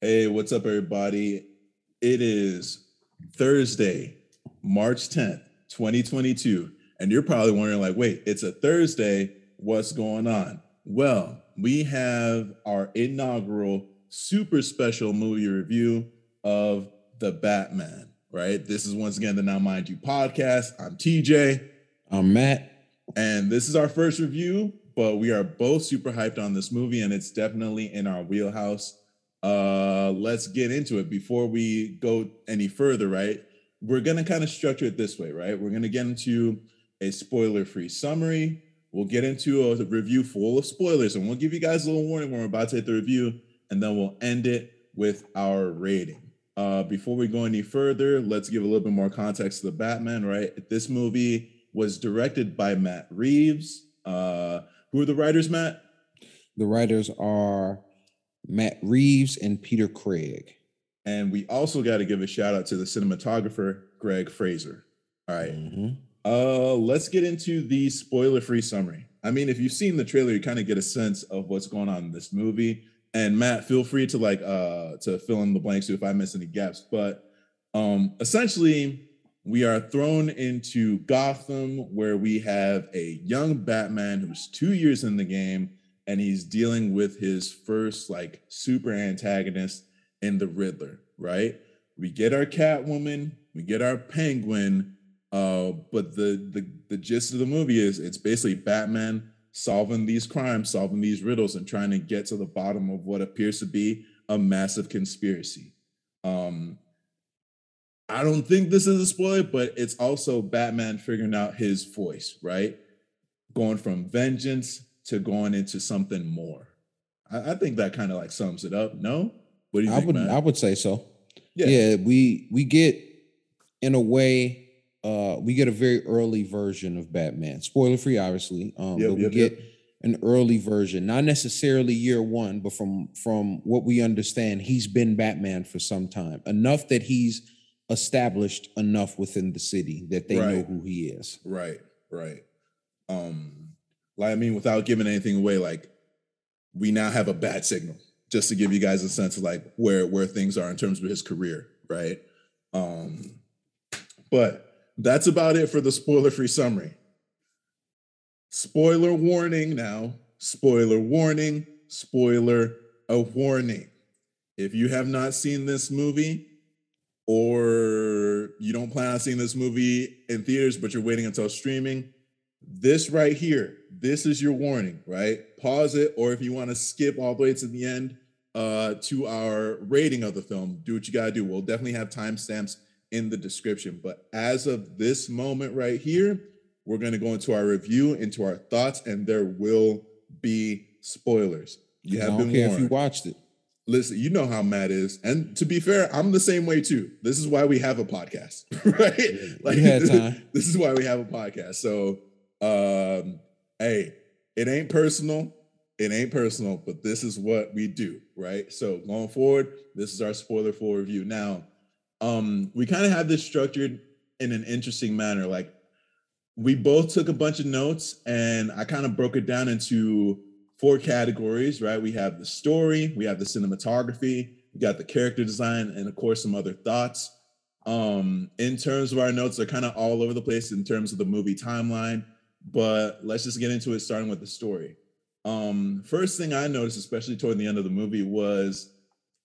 Hey, what's up, everybody? It is Thursday, March 10th, 2022. And you're probably wondering, like, wait, it's a Thursday. What's going on? Well, we have our inaugural super special movie review of The Batman, right? This is once again the Now Mind You podcast. I'm TJ. I'm Matt. And this is our first review, but we are both super hyped on this movie, and it's definitely in our wheelhouse. Uh, let's get into it. Before we go any further, right? We're gonna kind of structure it this way, right? We're gonna get into a spoiler-free summary. We'll get into a review full of spoilers, and we'll give you guys a little warning when we're about to hit the review, and then we'll end it with our rating. Uh, before we go any further, let's give a little bit more context to the Batman, right? This movie was directed by Matt Reeves. Uh, who are the writers, Matt? The writers are Matt Reeves and Peter Craig. And we also got to give a shout out to the cinematographer, Greig Fraser. All right. mm-hmm. Uh, let's get into the spoiler free summary. I mean, if you've seen the trailer, you kind of get a sense of what's going on in this movie. And Matt, feel free to like uh to fill in the blanks if I miss any gaps. But um essentially, we are thrown into Gotham where we have a young Batman who's two years in the game and he's dealing with his first like super antagonist in the Riddler, right? We get our Catwoman, we get our Penguin, uh, but the, the the gist of the movie is it's basically Batman solving these crimes, solving these riddles, and trying to get to the bottom of what appears to be a massive conspiracy. Um, I don't think this is a spoiler, but it's also Batman figuring out his voice, right? Going from vengeance to going into something more. I, I think that kind of like sums it up. No, what do you I think? Would, I would say so. Yeah. yeah, we we get in a way, uh, we get a very early version of Batman. Spoiler free, obviously. Um, yep, but we yep, get yep. an early version, not necessarily year one, but from from what we understand, he's been Batman for some time. Enough that he's established enough within the city that they right. know who he is. Right, right. Um, like I mean, without giving anything away, like we now have a Bat signal, just to give you guys a sense of like where where things are in terms of his career, right? Um, but that's about it for the spoiler-free summary. Spoiler warning now, spoiler warning, spoiler a warning. If you have not seen this movie, or you don't plan on seeing this movie in theaters, but you're waiting until streaming, this right here, this is your warning, right? Pause it, or if you want to skip all the way to the end uh, to our rating of the film, do what you gotta do. We'll definitely have timestamps in the description. But as of this moment right here, we're gonna go into our review, into our thoughts, and there will be spoilers. You have I don't been care warned. if you watched it listen, you know how Matt is. And to be fair, I'm the same way too. This is why we have a podcast, right? Like this, this, is why we have a podcast. So um, hey, it ain't personal. It ain't personal, but this is what we do, right? So going forward, this is our spoiler full review. Now, um, we kind of have this structured in an interesting manner. Like we both took a bunch of notes and I kind of broke it down into four categories, right? We have the story, we have the cinematography, we got the character design, and of course, some other thoughts. Um, in terms of our notes, they're kind of all over the place in terms of the movie timeline, but let's just get into it, starting with the story. Um, first thing I noticed, especially toward the end of the movie, was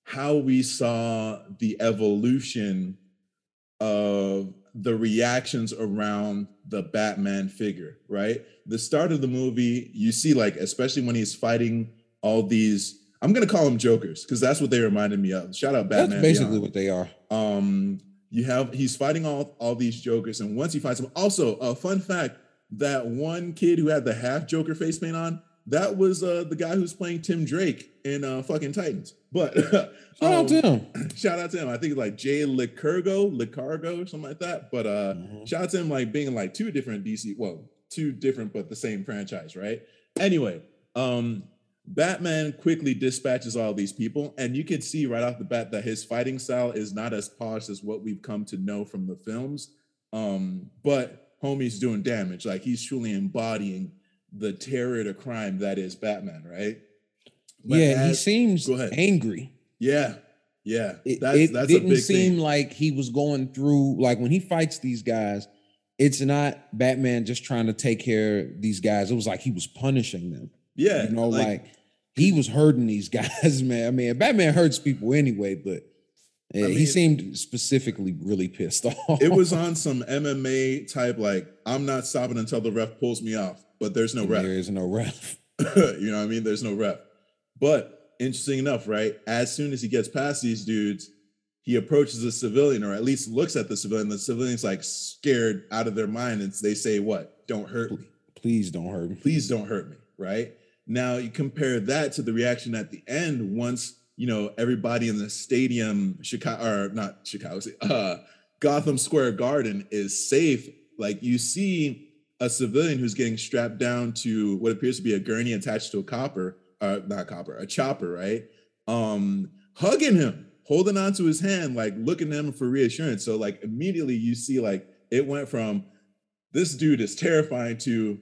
how we saw the evolution of the reactions around the Batman figure, right? The start of the movie, you see, like, especially when he's fighting all these, I'm gonna call them jokers, because that's what they reminded me of. Shout out Batman. That's basically Beyond. what they are. Um, you have he's fighting all, all these jokers, and once he fights them, also a fun fact that one kid who had the half Joker face paint on, that was uh, the guy who's playing Tim Drake in uh, fucking Titans. But shout um, out to him. Shout out to him. I think like Jay Lycurgo, Licargo, or something like that. But uh, mm-hmm. shout out to him like being like two different DC, well, two different but the same franchise, right? Anyway, um, Batman quickly dispatches all these people, and you can see right off the bat that his fighting style is not as polished as what we've come to know from the films. Um, but homie's doing damage. Like he's truly embodying the terror to crime that is Batman, right? But yeah, as, he seems angry. Yeah, Yeah, it, that's, it that's didn't seem thing. like he was going through like when he fights these guys. It's not Batman just trying to take care of these guys. It was like he was punishing them. Yeah, you know, like, like he was hurting these guys, man. I mean, Batman hurts people anyway, but yeah, I mean, he seemed specifically really pissed off. It was on some MMA type, like I'm not stopping until the ref pulls me off, but there's no ref. There is no ref. you know what I mean? There's no ref. But interesting enough, right? As soon as he gets past these dudes, he approaches a civilian, or at least looks at the civilian. The civilian's like scared out of their mind, and they say, "What? Don't hurt me. Please don't hurt me. Please don't hurt me." Right now, you compare that to the reaction at the end once you know everybody in the stadium, Chicago or not Chicago, uh, Gotham Square Garden is safe. Like you see a civilian who's getting strapped down to what appears to be a gurney attached to a copper, uh, not copper, a chopper, right? Um, hugging him, holding onto his hand, like looking at him for reassurance. So like immediately you see like it went from this dude is terrifying to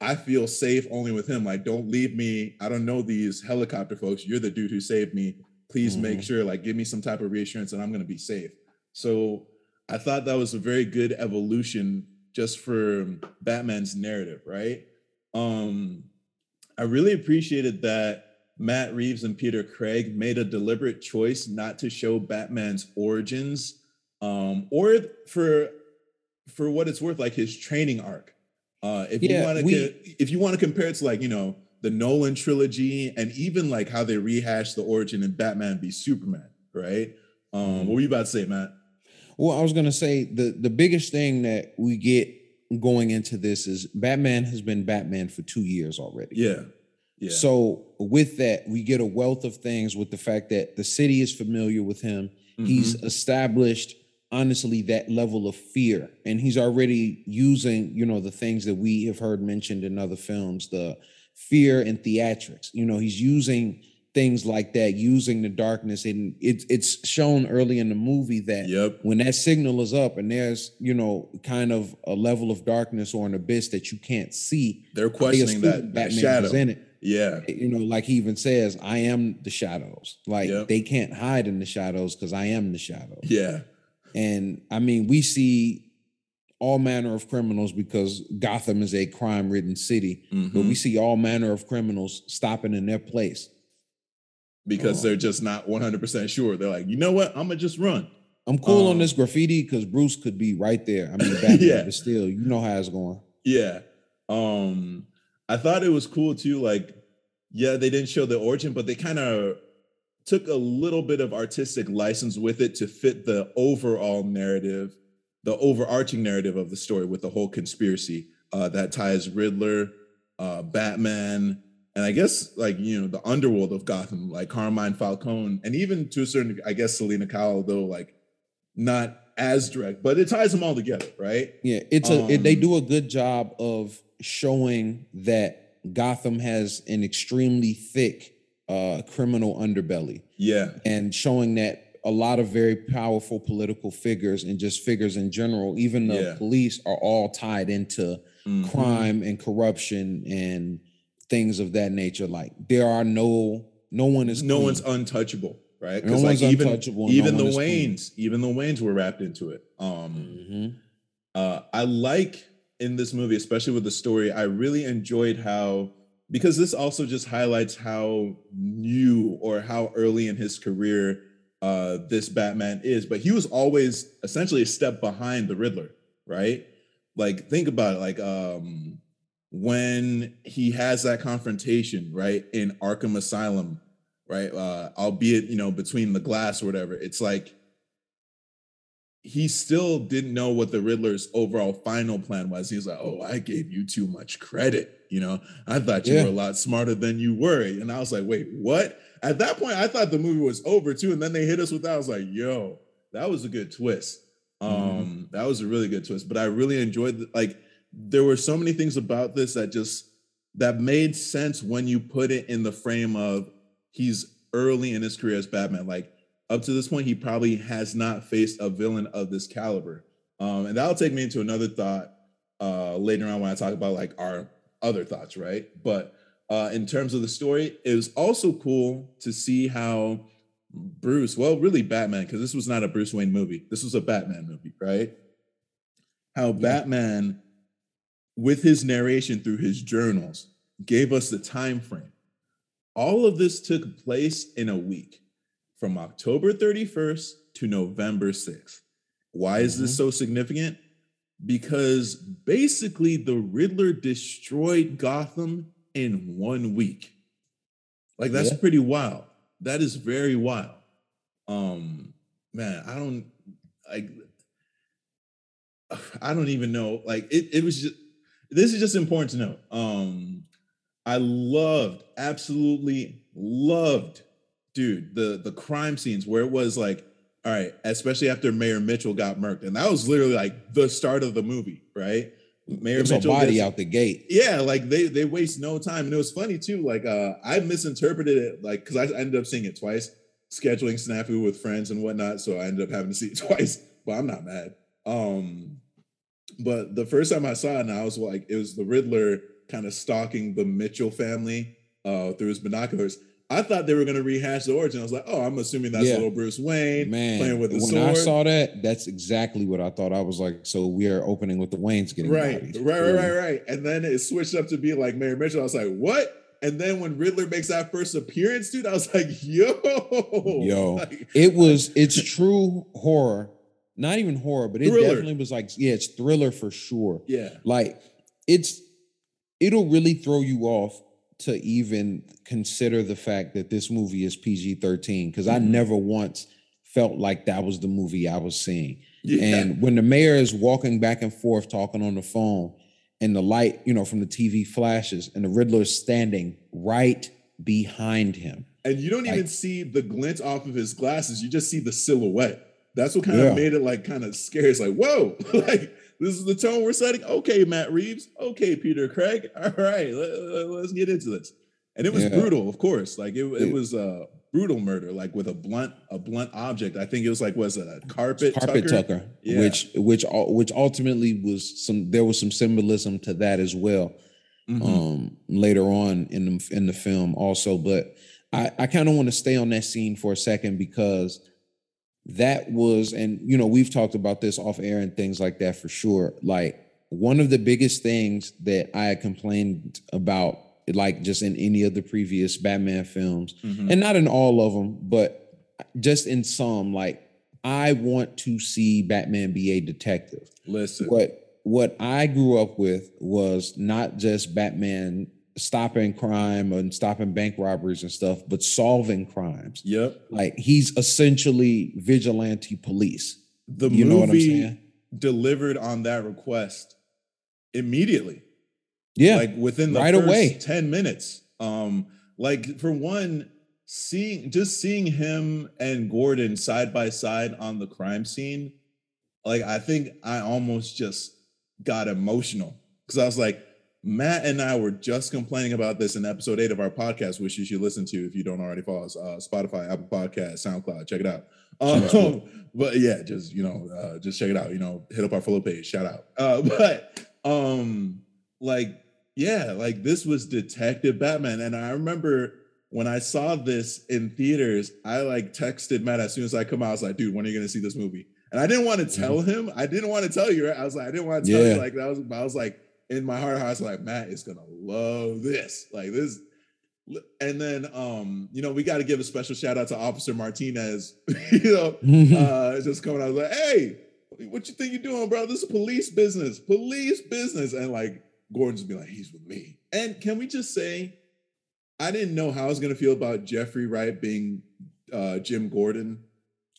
I feel safe only with him. Like, don't leave me. I don't know these helicopter folks. You're the dude who saved me. Please mm-hmm. make sure, like, give me some type of reassurance that I'm going to be safe. So I thought that was a very good evolution just for Batman's narrative, right? Um, I really appreciated that Matt Reeves and Peter Craig made a deliberate choice not to show Batman's origins, um, or for for what it's worth, like his training arc. Uh, if yeah, you want to, if you want to compare it to like you know the Nolan trilogy and even like how they rehash the origin in Batman v Superman, right? Um, mm-hmm. What were you about to say, Matt? Well, I was gonna say the the biggest thing that we get going into this is Batman has been Batman for two years already. Yeah. Yeah. So with that, we get a wealth of things with the fact that the city is familiar with him. Mm-hmm. He's established honestly that level of fear. And he's already using you know the things that we have heard mentioned in other films the fear and theatrics. You know he's using things like that using the darkness. And it's it's shown early in the movie that yep. when that signal is up and there's you know kind of a level of darkness or an abyss that you can't see they're questioning they that, that shadow. in it yeah eh, you know like he even says i am the shadows. Like yep. they can't hide in the shadows because i am the shadows yeah and i mean we see all manner of criminals because gotham is a crime-ridden city mm-hmm. but we mm-hmm. see all manner of criminals stopping in their place because oh. they're just not 100% sure. They're like, you know what? I'm gonna just run. I'm cool um, on this graffiti because Bruce could be right there. I mean, Batman, yeah. but still, you know how it's going. Yeah. Um, I thought it was cool too. Like, yeah, they didn't show the origin, but they kind of took a little bit of artistic license with it to fit the overall narrative, the overarching narrative of the story with the whole conspiracy uh, that ties Riddler, uh, Batman, and I guess like you know the underworld of Gotham, like Carmine Falcone, and even to a certain, I guess Selina Kyle, though like not as direct, but it ties them all together, right? Yeah, it's a it, they um, do a good job of showing that Gotham has an extremely thick uh, criminal underbelly. Yeah, and showing that a lot of very powerful political figures and just figures in general, even the yeah. police, are all tied into mm-hmm. crime and corruption and things of that nature. Like there are no no one is no clean. one's untouchable, right? Because no like even even no the Waynes, clean. even the Waynes were wrapped into it. Um mm-hmm. uh I like in this movie, especially with the story, I really enjoyed how because this also just highlights how new or how early in his career uh this Batman is, but he was always essentially a step behind the Riddler, right? Like think about it, like um when he has that confrontation, right, in Arkham Asylum, right, uh, albeit, you know, between the glass or whatever, it's like he still didn't know what the Riddler's overall final plan was. He's like, oh, I gave you too much credit. You know, I thought you yeah. were a lot smarter than you were. And I was like, wait, what? At that point, I thought the movie was over too. And then they hit us with that. I was like, yo, that was a good twist. Mm-hmm. Um, that was a really good twist. But I really enjoyed the, like there were so many things about this that just that made sense when you put it in the frame of he's early in his career as Batman. Like up to this point, he probably has not faced a villain of this caliber. Um, and that'll take me into another thought uh, later on when I talk about like our other thoughts, right? But uh, in terms of the story, it was also cool to see how Bruce, well, really Batman, because this was not a Bruce Wayne movie. This was a Batman movie, right? How. Batman, with his narration through his journals, gave us the time frame. All of this took place in a week from October 31st to November 6th. Why is mm-hmm. this so significant? Because basically the Riddler destroyed Gotham in one week. Like that's yeah. pretty wild. That is very wild. Um man, I don't like I don't even know. Like it, it was just this is just important to know. Um I loved, absolutely loved, dude, the the crime scenes where it was like, all right, especially after Mayor Mitchell got murked, and that was literally like the start of the movie, right? Mayor Mitchell body gets, out the gate. Yeah, like they they waste no time, and it was funny too. Like uh I misinterpreted it, like because I ended up seeing it twice, scheduling snafu with friends and whatnot, so I ended up having to see it twice. But I'm not mad. Um, but the first time I saw it, and I was like, it was the Riddler kind of stalking the Mitchell family uh, through his binoculars. I thought they were going to rehash the origin. I was like, oh, I'm assuming that's yeah. little Bruce Wayne Man, playing with the when sword. When I saw that, that's exactly what I thought. I was like, so we are opening with the Waynes getting right, bodied. right, right, right, right. And then it switched up to be like Mayor Mitchell. I was like, what? And then when Riddler makes that first appearance, dude, I was like, yo, yo, like, it was, it's true horror. Not even horror, but it thriller. definitely was like, yeah, it's thriller for sure. Yeah. Like it's it'll really throw you off to even consider the fact that this movie is PG 13 because mm-hmm. I never once felt like that was the movie I was seeing. Yeah. And when the mayor is walking back and forth talking on the phone and the light, you know, from the TV flashes and the Riddler is standing right behind him. And you don't like, even see the glint off of his glasses, you just see the silhouette. That's what kind yeah. of made it like kind of scary. It's like, whoa, like this is the tone we're setting. Okay, Matt Reeves. Okay, Peter Craig. All right, let, us get into this. And it was yeah. brutal, of course. Like it, it was a brutal murder, like with a blunt, a blunt object. I think it was like was it a carpet carpet tucker, tucker yeah. which which which ultimately was some. There was some symbolism to that as well. Mm-hmm. Um, later on in the in the film, also, but I I kind of want to stay on that scene for a second because that was, and you know, we've talked about this off air and things like that for sure. Like one of the biggest things that I had complained about, like just in any of the previous Batman films, mm-hmm. and not in all of them, but just in some, like I want to see Batman be a detective. Listen, what what I grew up with was not just Batman stopping crime and stopping bank robberies and stuff, but solving crimes. Yep. Like he's essentially vigilante police. The you movie delivered on that request immediately. Yeah. Like within the right away. 10 minutes. Um, like for one, seeing just seeing him and Gordon side by side on the crime scene, like I think I almost just got emotional because I was like, Matt and I were just complaining about this in episode eight of our podcast, which you should listen to if you don't already follow us. Uh, Spotify, Apple Podcast, SoundCloud, check it out. Um, but yeah, just you know, uh, just check it out. You know, hit up our follow page. Shout out. Uh, but um, like, yeah, like this was Detective Batman, and I remember when I saw this in theaters, I like texted Matt as soon as I come out. I was like, dude, when are you gonna see this movie? And I didn't want to tell mm-hmm. him. I didn't want to tell you. Right? I was like, I didn't want to tell yeah. you like that was. I was like in my heart, I was like, Matt is gonna love this. Like this. And then um, you know, we got to give a special shout out to Officer Martinez, you know, uh, just coming out like, hey, what you think you're doing, bro? This is police business, police business. And like Gordon just be like, he's with me. And can we just say, I didn't know how I was gonna feel about Jeffrey Wright being uh Jim Gordon.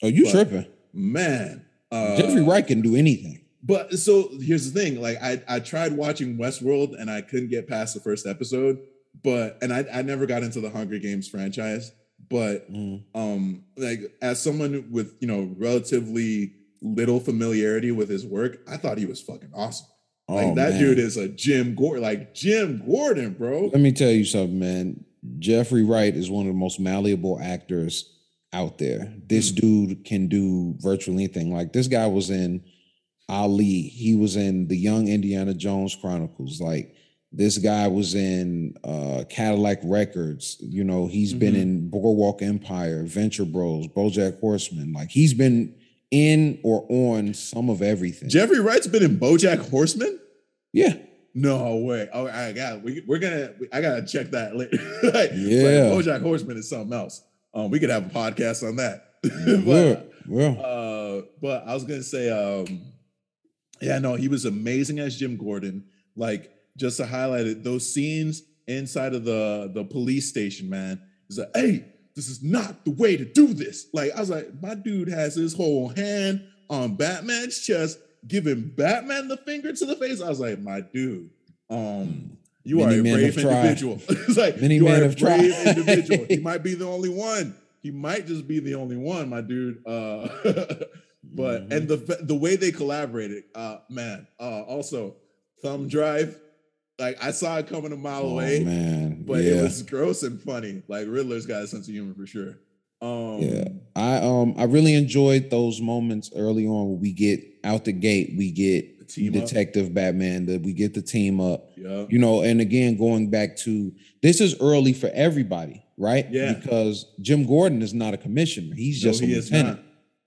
Oh, you tripping. Man. Uh, Jeffrey Wright can do anything. But so here's the thing: like I, I tried watching Westworld and I couldn't get past the first episode. But and I, I never got into the Hunger Games franchise. But mm. um, like as someone with you know relatively little familiarity with his work, I thought he was fucking awesome. Like oh, that man. dude is a Jim Gordon, like Jim Gordon, bro. Let me tell you something, man. Jeffrey Wright is one of the most malleable actors out there. This mm. dude can do virtually anything. Like this guy was in Ali. He was in the Young Indiana Jones Chronicles. Like This guy was in uh, Cadillac Records. You know, he's mm-hmm. been in Boardwalk Empire, Venture Bros, BoJack Horseman. Like he's been in or on some of everything. Jeffrey Wright's been in BoJack Horseman. Yeah. No way. Oh, I got. We, are gonna. I gotta check that later. like, yeah. Like BoJack Horseman is something else. Um, we could have a podcast on that. but, yeah. yeah. Uh, but I was gonna say, um, yeah, no, he was amazing as Jim Gordon. Like just to highlight it, those scenes inside of the the police station, man. He's like, hey, this is not the way to do this. Like, I was like, my dude has his whole hand on Batman's chest, giving Batman the finger to the face. I was like, my dude, um, you Many are a brave individual. it's like Many you are a brave tried. individual. He might be the only one. He might just be the only one, my dude. Uh, but mm-hmm. and the the way they collaborated, uh, man. Uh, also, thumb drive like I saw it coming a mile oh, away, man. But yeah. it was gross and funny. Like Riddler's got a sense of humor for sure. Um, yeah, I um I really enjoyed those moments early on where we get out the gate, we get Detective up. Batman, that we get the team up. Yeah, you know, and again going back to this is early for everybody, right? Yeah, because Jim Gordon is not a commissioner; he's just no, a lieutenant.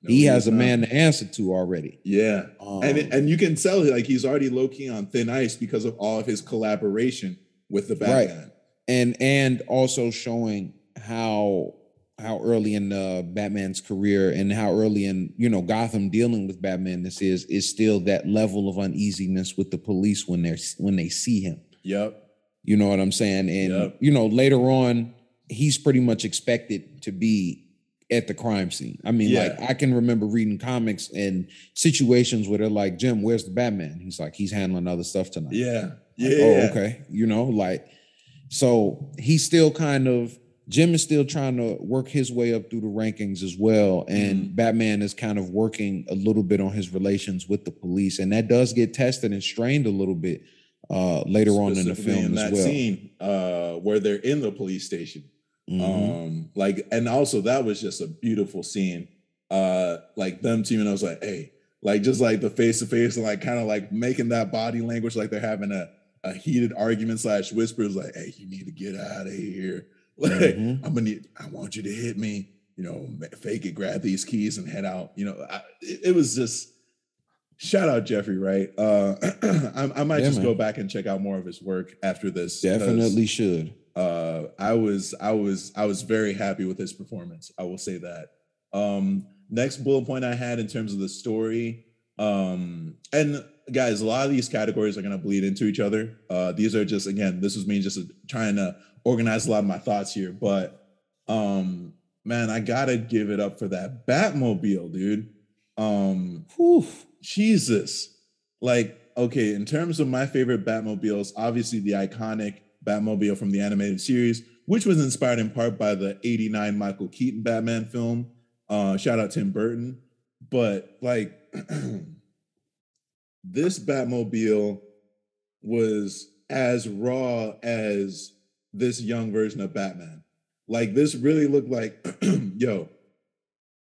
No, he, has a not. man to answer to already. Yeah, um, and and you can tell like he's already low key on thin ice because of all of his collaboration with the Batman. Right. And and also showing how how early in uh, Batman's career and how early in you know Gotham dealing with Batman this is is still that level of uneasiness with the police when they're when they see him. Yep. You know what I'm saying? And yep. you know later on he's pretty much expected to be at the crime scene. I mean, yeah. like I can remember reading comics and situations where they're like, Jim, where's the Batman? He's like, he's handling other stuff tonight. Yeah. Like, yeah. Oh, okay. You know, like, so he's still kind of Jim is still trying to work his way up through the rankings as well. And mm-hmm. Batman is kind of working a little bit on his relations with the police. And that does get tested and strained a little bit uh later on in the film in that as well. scene uh where they're in the police station Mm-hmm. Um, like, and also that was just a beautiful scene. Uh, like them teaming, I was like, hey, like just like the face to face and like kind of like making that body language like they're having a, a heated argument slash whispers like, hey, you need to get out of here. Like, mm-hmm. I'm gonna need, I want you to hit me, you know, fake it, grab these keys and head out. You know, I, it, it, was just shout out Jeffrey, right? Uh, I, I, might yeah, just man. go back and check out more of his work after this. Definitely should uh, I was I was I was very happy with his performance. I will say that. Um, next bullet point I had in terms of the story, um, and guys, a lot of these categories are going to bleed into each other. Uh, these are just again, this was me just trying to organize a lot of my thoughts here, but um, man, I gotta give it up for that Batmobile, dude. Um, whew, Jesus, like okay, in terms of my favorite Batmobiles, obviously the iconic Batmobile from the animated series, which was inspired in part by the 89 Michael Keaton Batman film. Uh, shout out Tim Burton. But like this Batmobile was as raw as this young version of Batman. Like this really looked like, yo,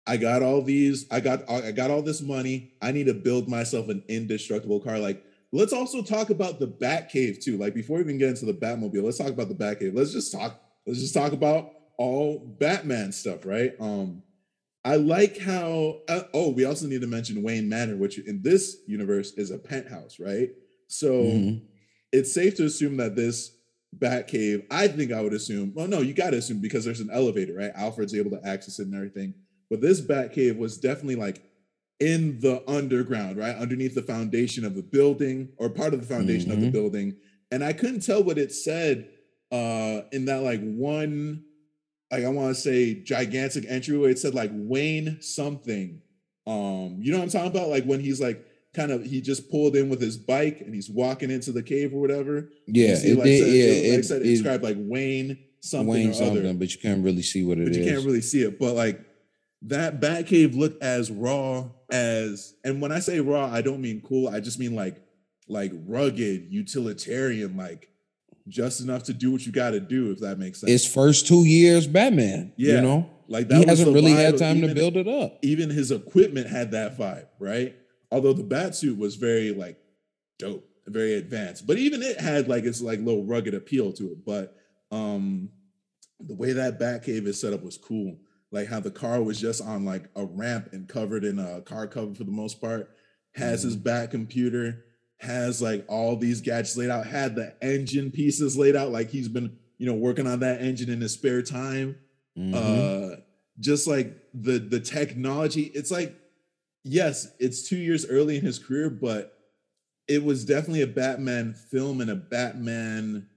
I got all these, I got I got all this money. I need to build myself an indestructible car. Like Let's also talk about the Batcave too. Like before we even get into the Batmobile, let's talk about the Batcave. Let's just talk. Let's just talk about all Batman stuff, right? Um, I like how. Uh, oh, we also need to mention Wayne Manor, which in this universe is a penthouse, right? So mm-hmm. it's safe to assume that this Batcave. I think I would assume. Well, no, you got to assume because there's an elevator, right? Alfred's able to access it and everything. But this Batcave was definitely like in the underground, right? Underneath the foundation of the building or part of the foundation mm-hmm. of the mm-hmm. building. And I couldn't tell what it said uh in that like one, like I want to say gigantic entryway. It said like Wayne something. Um, you know what I'm talking about? Like when he's like kind of he just pulled in with his bike and he's walking into the cave or whatever. Yeah, see, it, like, said, yeah, it, like said, it, described like Wayne something Wayne something, other. but you can't really see what it but is. You can't really see it, but like that Batcave looked as raw as, and when I say raw, I don't mean cool. I just mean like, like rugged, utilitarian, like just enough to do what you got to do. If that makes sense. His first two years, Batman. Yeah, you know, like that he hasn't really had time even, to build it up. Even his equipment had that vibe, right? Although the Batsuit was very like dope. very advanced. But even it had like its like little rugged appeal to it. But um the way that Batcave is set up was cool. Like how the car was just on like a ramp and covered in a car cover for the most part. Has mm-hmm. his Bat computer, has like all these gadgets laid out, had the engine pieces laid out, like he's been, you know, working on that engine in his spare time. Mm-hmm. Uh just like the the technology, it's like, yes, it's two years early in his career, but it was definitely a Batman film and a Batman,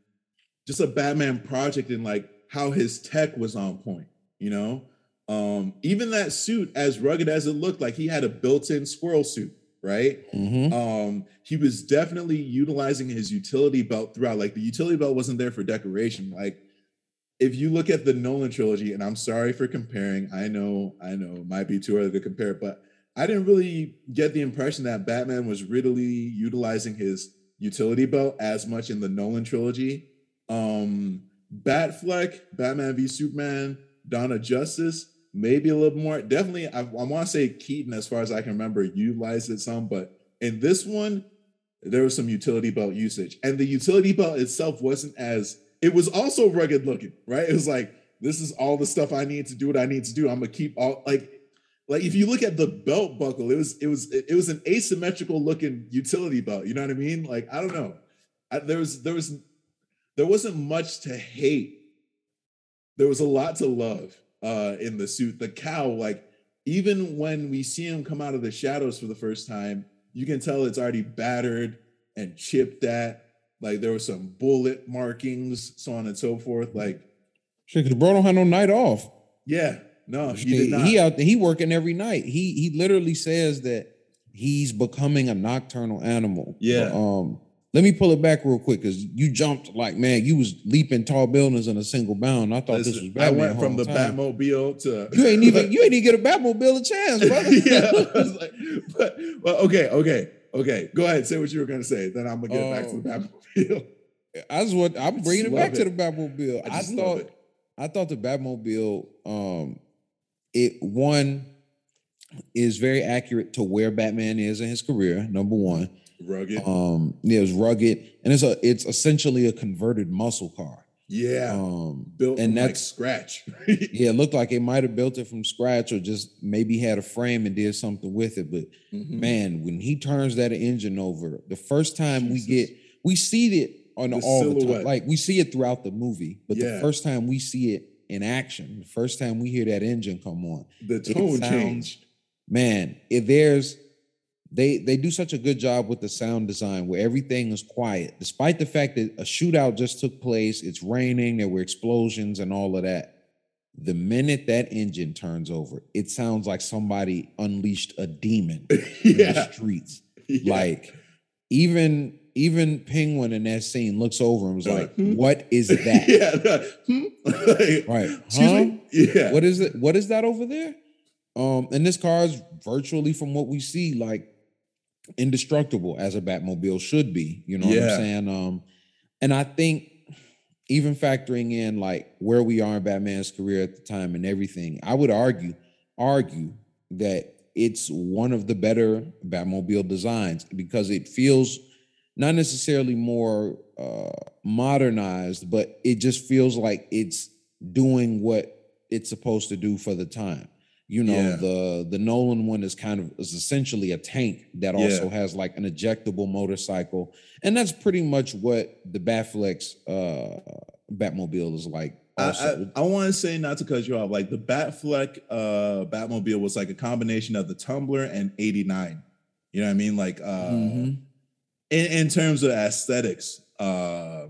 just a Batman project and like how his tech was on point, you know? Um, even that suit, as rugged as it looked, like he had a built-in squirrel suit, right? Mm-hmm. Um, he was definitely utilizing his utility belt throughout. Like the utility belt wasn't there for decoration. Like if you look at the Nolan trilogy, and I'm sorry for comparing, I know, I know, it might be too early to compare, but I didn't really get the impression that Batman was really utilizing his utility belt as much in the Nolan trilogy. Um, Batfleck, Batman v Superman, Dawn of Justice, maybe a little more. Definitely, I, I want to say Keaton, as far as I can remember, utilized it some, but in this one, there was some utility belt usage, and the utility belt itself wasn't as. It was also rugged looking, right? It was like this is all the stuff I need to do what I need to do. I'm gonna keep all like like if you look at the belt buckle, it was it was it was an asymmetrical looking utility belt. You know what I mean? Like I don't know. I, there was there was there wasn't much to hate. There was a lot to love uh, in the suit. The cowl, like even when we see him come out of the shadows for the first time, you can tell it's already battered and chipped at. Like there were some bullet markings, so on and so forth. Like, shit, because bro don't have no night off. Yeah, no, he did not. He out there, he working every night. He he literally says that he's becoming a nocturnal animal. Yeah. um, let me pull it back real quick because you jumped like man, you was leaping tall buildings in a single bound. I thought Listen, this was Batman. I went from the time. Batmobile to you ain't even you ain't even get a Batmobile a chance, brother. yeah, like, but well, okay, okay, okay. Go ahead, say what you were gonna say. Then I'm gonna get uh, back to the oh. Batmobile. I just want I'm bringing it back it. to the Batmobile. I, I thought I thought the Batmobile um it one is very accurate to where Batman is in his career. Number one, rugged. Um, yeah, it's rugged, and it's a it's essentially a converted muscle car. Yeah, um, built and that's like scratch. yeah, it looked like it might have built it from scratch, or just maybe had a frame and did something with it. But mm-hmm. man, when he turns that engine over, the first time Jesus. we get we see it on the all silhouette. the time, like we see it throughout the movie, but yeah. the first time we see it in action. The first time we hear that engine come on, the tone sounds, changed. Man, if there's they they do such a good job with the sound design where everything is quiet, despite the fact that a shootout just took place. It's raining, there were explosions and all of that. The minute that engine turns over, it sounds like somebody unleashed a demon yeah. in the streets. Yeah. Like even even Penguin in that scene looks over and was like, hmm? "What is that?" yeah, hmm? right. Huh? Yeah. What is it? What is that over there? Um, and this car is virtually, from what we see, like indestructible as a Batmobile should be. You know yeah. what I'm saying? Um, and I think even factoring in like where we are in Batman's career at the time and everything, I would argue argue that it's one of the better Batmobile designs because it feels not necessarily more uh, modernized, but it just feels like it's doing what it's supposed to do for the time. You know, yeah. the the Nolan one is kind of is essentially a tank that also yeah. has like an ejectable motorcycle, and that's pretty much what the Batfleck's uh, Batmobile is like. Also. I, I, I want to say not to cut you off, like the Batfleck uh, Batmobile was like a combination of the Tumbler and '89. You know what I mean? Like uh, mm-hmm in, in terms of aesthetics. Uh,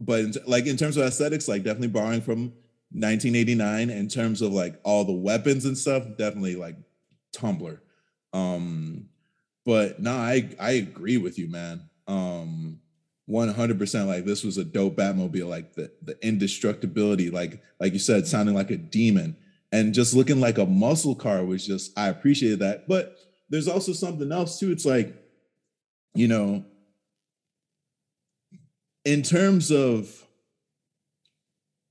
but in, like in terms of aesthetics, like definitely borrowing from 1989. In terms of like all the weapons and stuff, definitely like Tumbler Um, but no, I I agree with you, man. Um, 100% like this was a dope Batmobile, like the the indestructibility, like like you said, sounding like a demon, and just looking like a muscle car was just I appreciated that. But there's also something else too. It's like you know, in terms of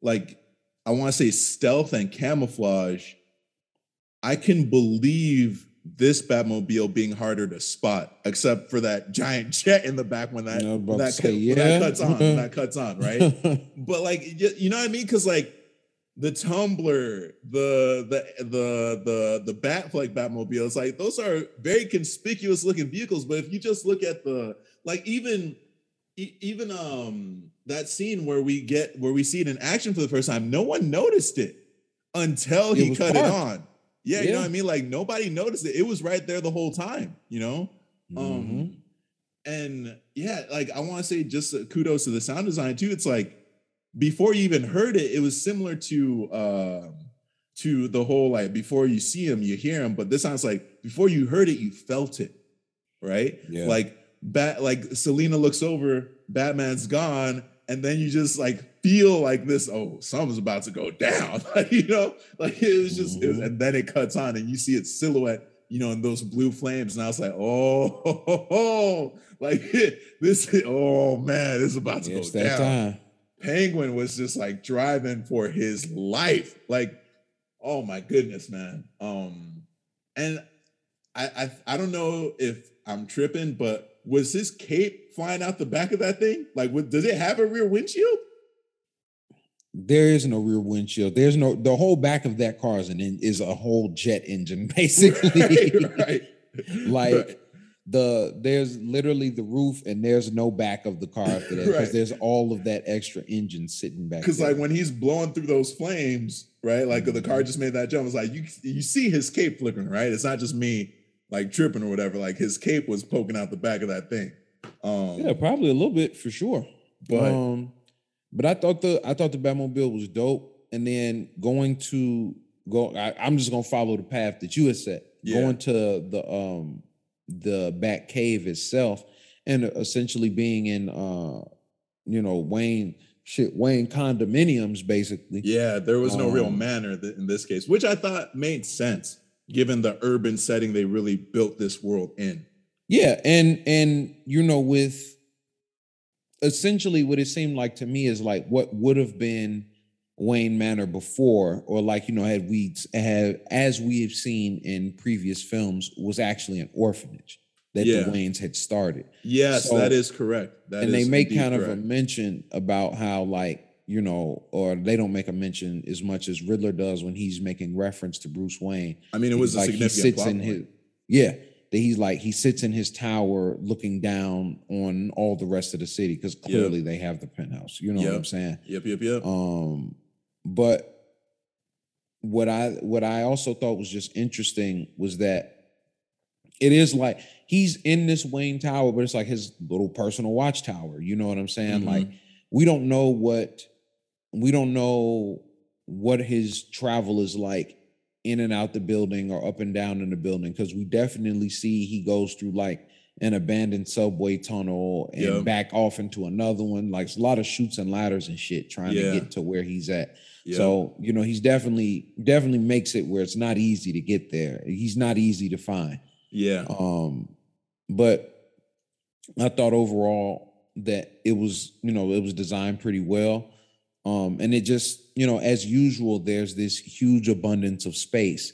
like, I want to say stealth and camouflage, I can believe this Batmobile being harder to spot, except for that giant jet in the back when that, when that, yeah. when that cuts on, when that cuts on, right? but like, you know what I mean? Because like the Tumbler, the the the the the Batfleck Batmobile, it's like those are very conspicuous looking vehicles. But if you just look at the like, even even um that scene where we get where we see it in action for the first time, no one noticed it until he it cut parked. it on. Yeah, yeah, you know what I mean? Like nobody noticed it. It was right there the whole time, you know? Um, mm-hmm. Um and yeah, like I want to say just kudos to the sound design too. It's like before you even heard it, it was similar to um to the whole like before you see him, you hear him, but this sounds like before you heard it, you felt it, right? Yeah. Like bat like Selina looks over, Batman's gone, and then you just like feel like this, oh, something's about to go down. like, you know, like it was just, mm-hmm. it was, and then it cuts on and you see its silhouette, you know, in those blue flames. And I was like, oh, ho, ho. like this, oh man, this is about to it's go down. Time. Penguin was just like driving for his life. Like, oh my goodness, man. Um, and I, I I don't know if I'm tripping, but was his cape flying out the back of that thing? Like, what, does it have a rear windshield? There is no rear windshield. There's no the whole back of that car is an is a whole jet engine, basically. Right. right. like right. the there's literally the roof and there's no back of the car after that because there's all of that extra engine sitting back. Because like when he's blowing through those flames, right? Like mm-hmm. the car mm-hmm. just made that jump. It's like you you see his cape flickering, right? It's not just me like tripping or whatever. Like his cape was poking out the back of that thing. Um, yeah, probably a little bit for sure. But um, but I thought the I thought the Batmobile was dope. And then going to go, I, am just gonna follow the path that you had set. Yeah. Going to the um the Bat Cave itself, and essentially being in uh you know Wayne shit Wayne condominiums basically. Yeah, there was no um, real manor in this case, which I thought made sense given the urban setting they really built this world in. Yeah, and and you know with essentially what it seemed like to me is like what would have been Wayne Manor before, or like you know, had we had as we have seen in previous films, was actually an orphanage that yeah. the Waynes had started. Yes, so, that is correct. That and they make kind correct. of a mention about how like you know, or they don't make a mention as much as Riddler does when he's making reference to Bruce Wayne. I mean, it was like he sits in his yeah that he's like he sits in his tower looking down on all the rest of the city because clearly yep. they have the penthouse. You know yep. what I'm saying? Yep, yep, yep. Um, but what I what I also thought was just interesting was that it is like he's in this Wayne Tower, but it's like his little personal watchtower. You know what I'm saying? Mm-hmm. Like we don't know what we don't know what his travel is like in and out the building or up and down in the building because we definitely see he goes through like an abandoned subway tunnel and yep. back off into another one. Like a lot of chutes and ladders and shit trying yeah. to get to where he's at. So, you know, he's definitely definitely makes it where it's not easy to get there. He's not easy to find. Yeah. Um, but I thought overall that it was, you know, it was designed pretty well. Um, and it just, you know, as usual, there's this huge abundance of space,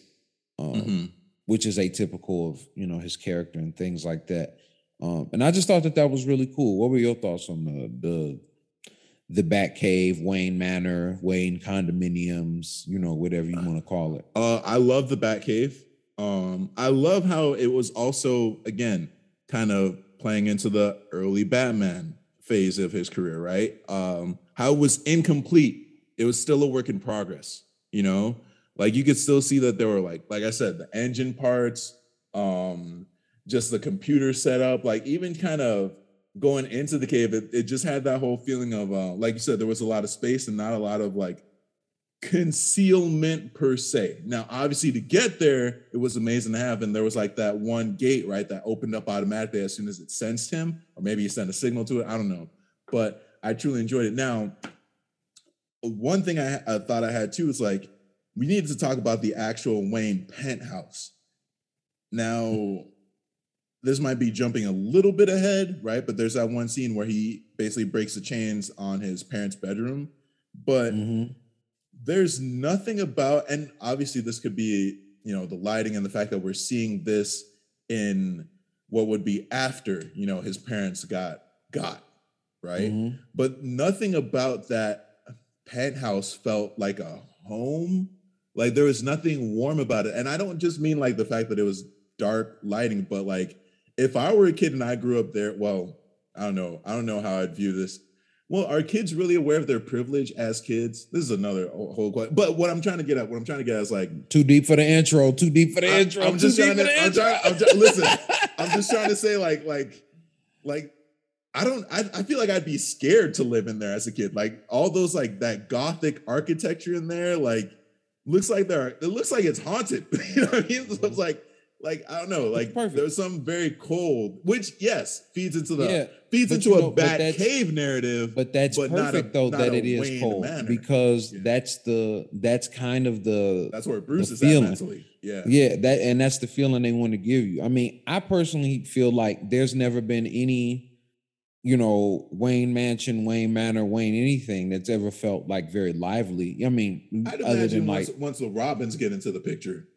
um, mm-hmm. which is atypical of, you know, his character and things like that. Um, and I just thought that that was really cool. What were your thoughts on the the the Bat Cave, Wayne Manor, Wayne condominiums, you know, whatever you want to call it? Uh, I love the Bat Cave. Um, I love how it was also again kind of playing into the early Batman phase of his career, right? Um, how it was incomplete. It was still a work in progress, you know? Like you could still see that there were like, like I said, the engine parts, um, just the computer setup, like even kind of going into the cave, it, it just had that whole feeling of uh, like you said, there was a lot of space and not a lot of like concealment per se. Now, obviously, to get there, it was amazing to have. And there was like that one gate, right, that opened up automatically as soon as it sensed him, or maybe he sent a signal to it. I don't know. But I truly enjoyed it. Now, one thing I, I thought I had too is like, we needed to talk about the actual Wayne penthouse. Now, this might be jumping a little bit ahead, right? But there's that one scene where he basically breaks the chains on his parents' bedroom. But mm-hmm there's nothing about, and obviously this could be you know the lighting and the fact that we're seeing this in what would be after you know his parents got got right mm-hmm. but nothing about that penthouse felt like a home like there was nothing warm about it and i don't just mean like the fact that it was dark lighting but like if i were a kid and i grew up there well i don't know i don't know how i'd view this well, are kids really aware of their privilege as kids? This is another whole question. But what I'm trying to get at, what I'm trying to get at is like too deep for the intro, too deep for the I, intro. I'm just trying to, I'm trying, I'm trying, listen, I'm just trying to say like, like, like, I don't, I, I feel like I'd be scared to live in there as a kid. Like all those, like that gothic architecture in there, like looks like there. Are, it looks like it's haunted. you know what I mean? So it's mm-hmm. like, like I don't know, like there's some very cold, which yes feeds into the yeah, feeds into a know, bat cave narrative. But that's but perfect a, though that it is cold manner. because yeah. that's the that's kind of the that's where Bruce is feeling. mentally. Yeah, yeah, that and that's the feeling they want to give you. I mean, I personally feel like there's never been any. You know, Wayne Mansion, Wayne Manor, Wayne anything that's ever felt like very lively. I mean, I'd other than once, like once the Robins get into the picture,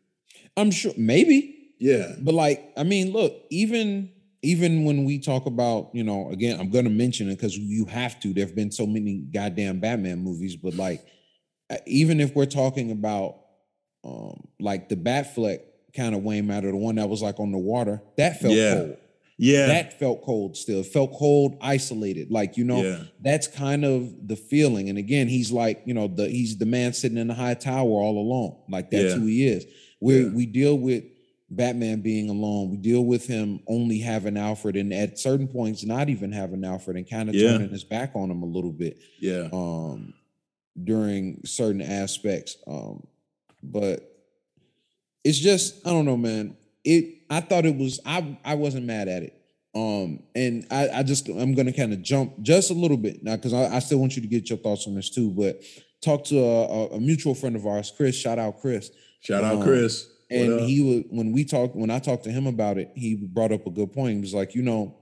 I'm sure maybe yeah. But like, I mean, look, even even when we talk about, you know, again, I'm gonna mention it because you have to. There have been so many goddamn Batman movies, but like, even if we're talking about um like the Batfleck kind of Wayne Manor, the one that was like on the water, that felt yeah. cold. Yeah. That felt cold still. It felt cold, isolated. Like, you know, yeah. that's kind of the feeling. And again, he's like, you know, the he's the man sitting in the high tower all alone. Like that's yeah. who he is. We yeah. we deal with Batman being alone. We deal with him only having Alfred, and at certain points, not even having Alfred, and kind of turning his back on him a little bit. Yeah. Um, during certain aspects. Um, but it's just I don't know, man. It I thought it was I I wasn't mad at it. Um, and I, I just I'm gonna kind of jump just a little bit now because I, I, still want you to get your thoughts on this too. But talk to a, a mutual friend of ours, Chris. Shout out Chris. Shout out um, Chris and he would when we talked when I talked to him about it, he brought up a good point. He was like, you know,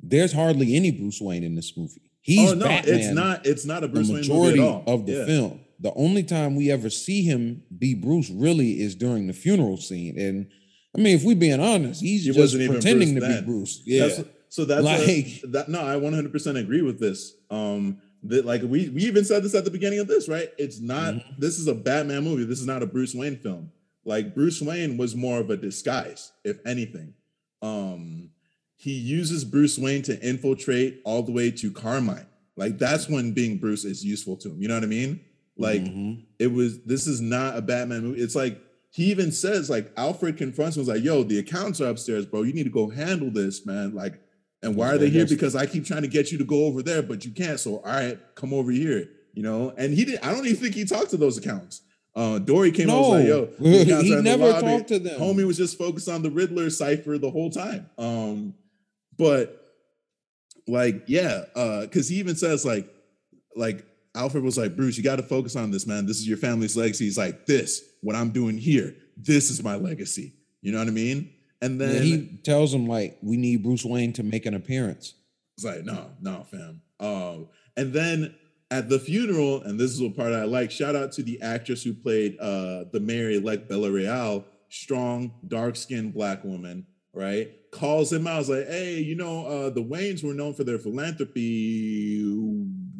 there's hardly any Bruce Wayne in this movie. He's oh, no, Batman, it's not it's not a Bruce Wayne movie of the yeah. film. The only time we ever see him be Bruce really is during the funeral scene. And I mean, if we're being honest, he's he just pretending to then. be Bruce. Yeah. That's, so that's like a, that. No, I 100 percent agree with this. Um, that like we we even said this at the beginning of this, right? It's not mm-hmm. this is a Batman movie. This is not a Bruce Wayne film. Like Bruce Wayne was more of a disguise, if anything. Um, he uses Bruce Wayne to infiltrate all the way to Carmine. Like that's when being Bruce is useful to him. You know what I mean? Like mm-hmm. it was. This is not a Batman movie. It's like he even says like Alfred confronts him. Was like, "Yo, the accounts are upstairs, bro. You need to go handle this, man. Like and why are they here? Because I keep trying to get you to go over there, but you can't. So all right, come over here. You know, and he didn't. I don't even think he talked to those accounts. Uh, Dory came no, over was like, "Yo, he never talked to them." Homie was just focused on the Riddler cipher the whole time. Um, but like, yeah, uh, because he even says like, like Alfred was like, Bruce, you got to focus on this, man. This is your family's legacy. He's like, this, what I'm doing here, this is my legacy. You know what I mean? And then yeah, he tells him like, "We need Bruce Wayne to make an appearance." It's like, no, no, fam. Um, and then at the funeral, and this is what part I like. Shout out to the actress who played uh, the Mary elect Bella Real, strong, dark skinned black woman, right? Calls him out, was like, hey, you know, uh, the Waynes were known for their philanthropy.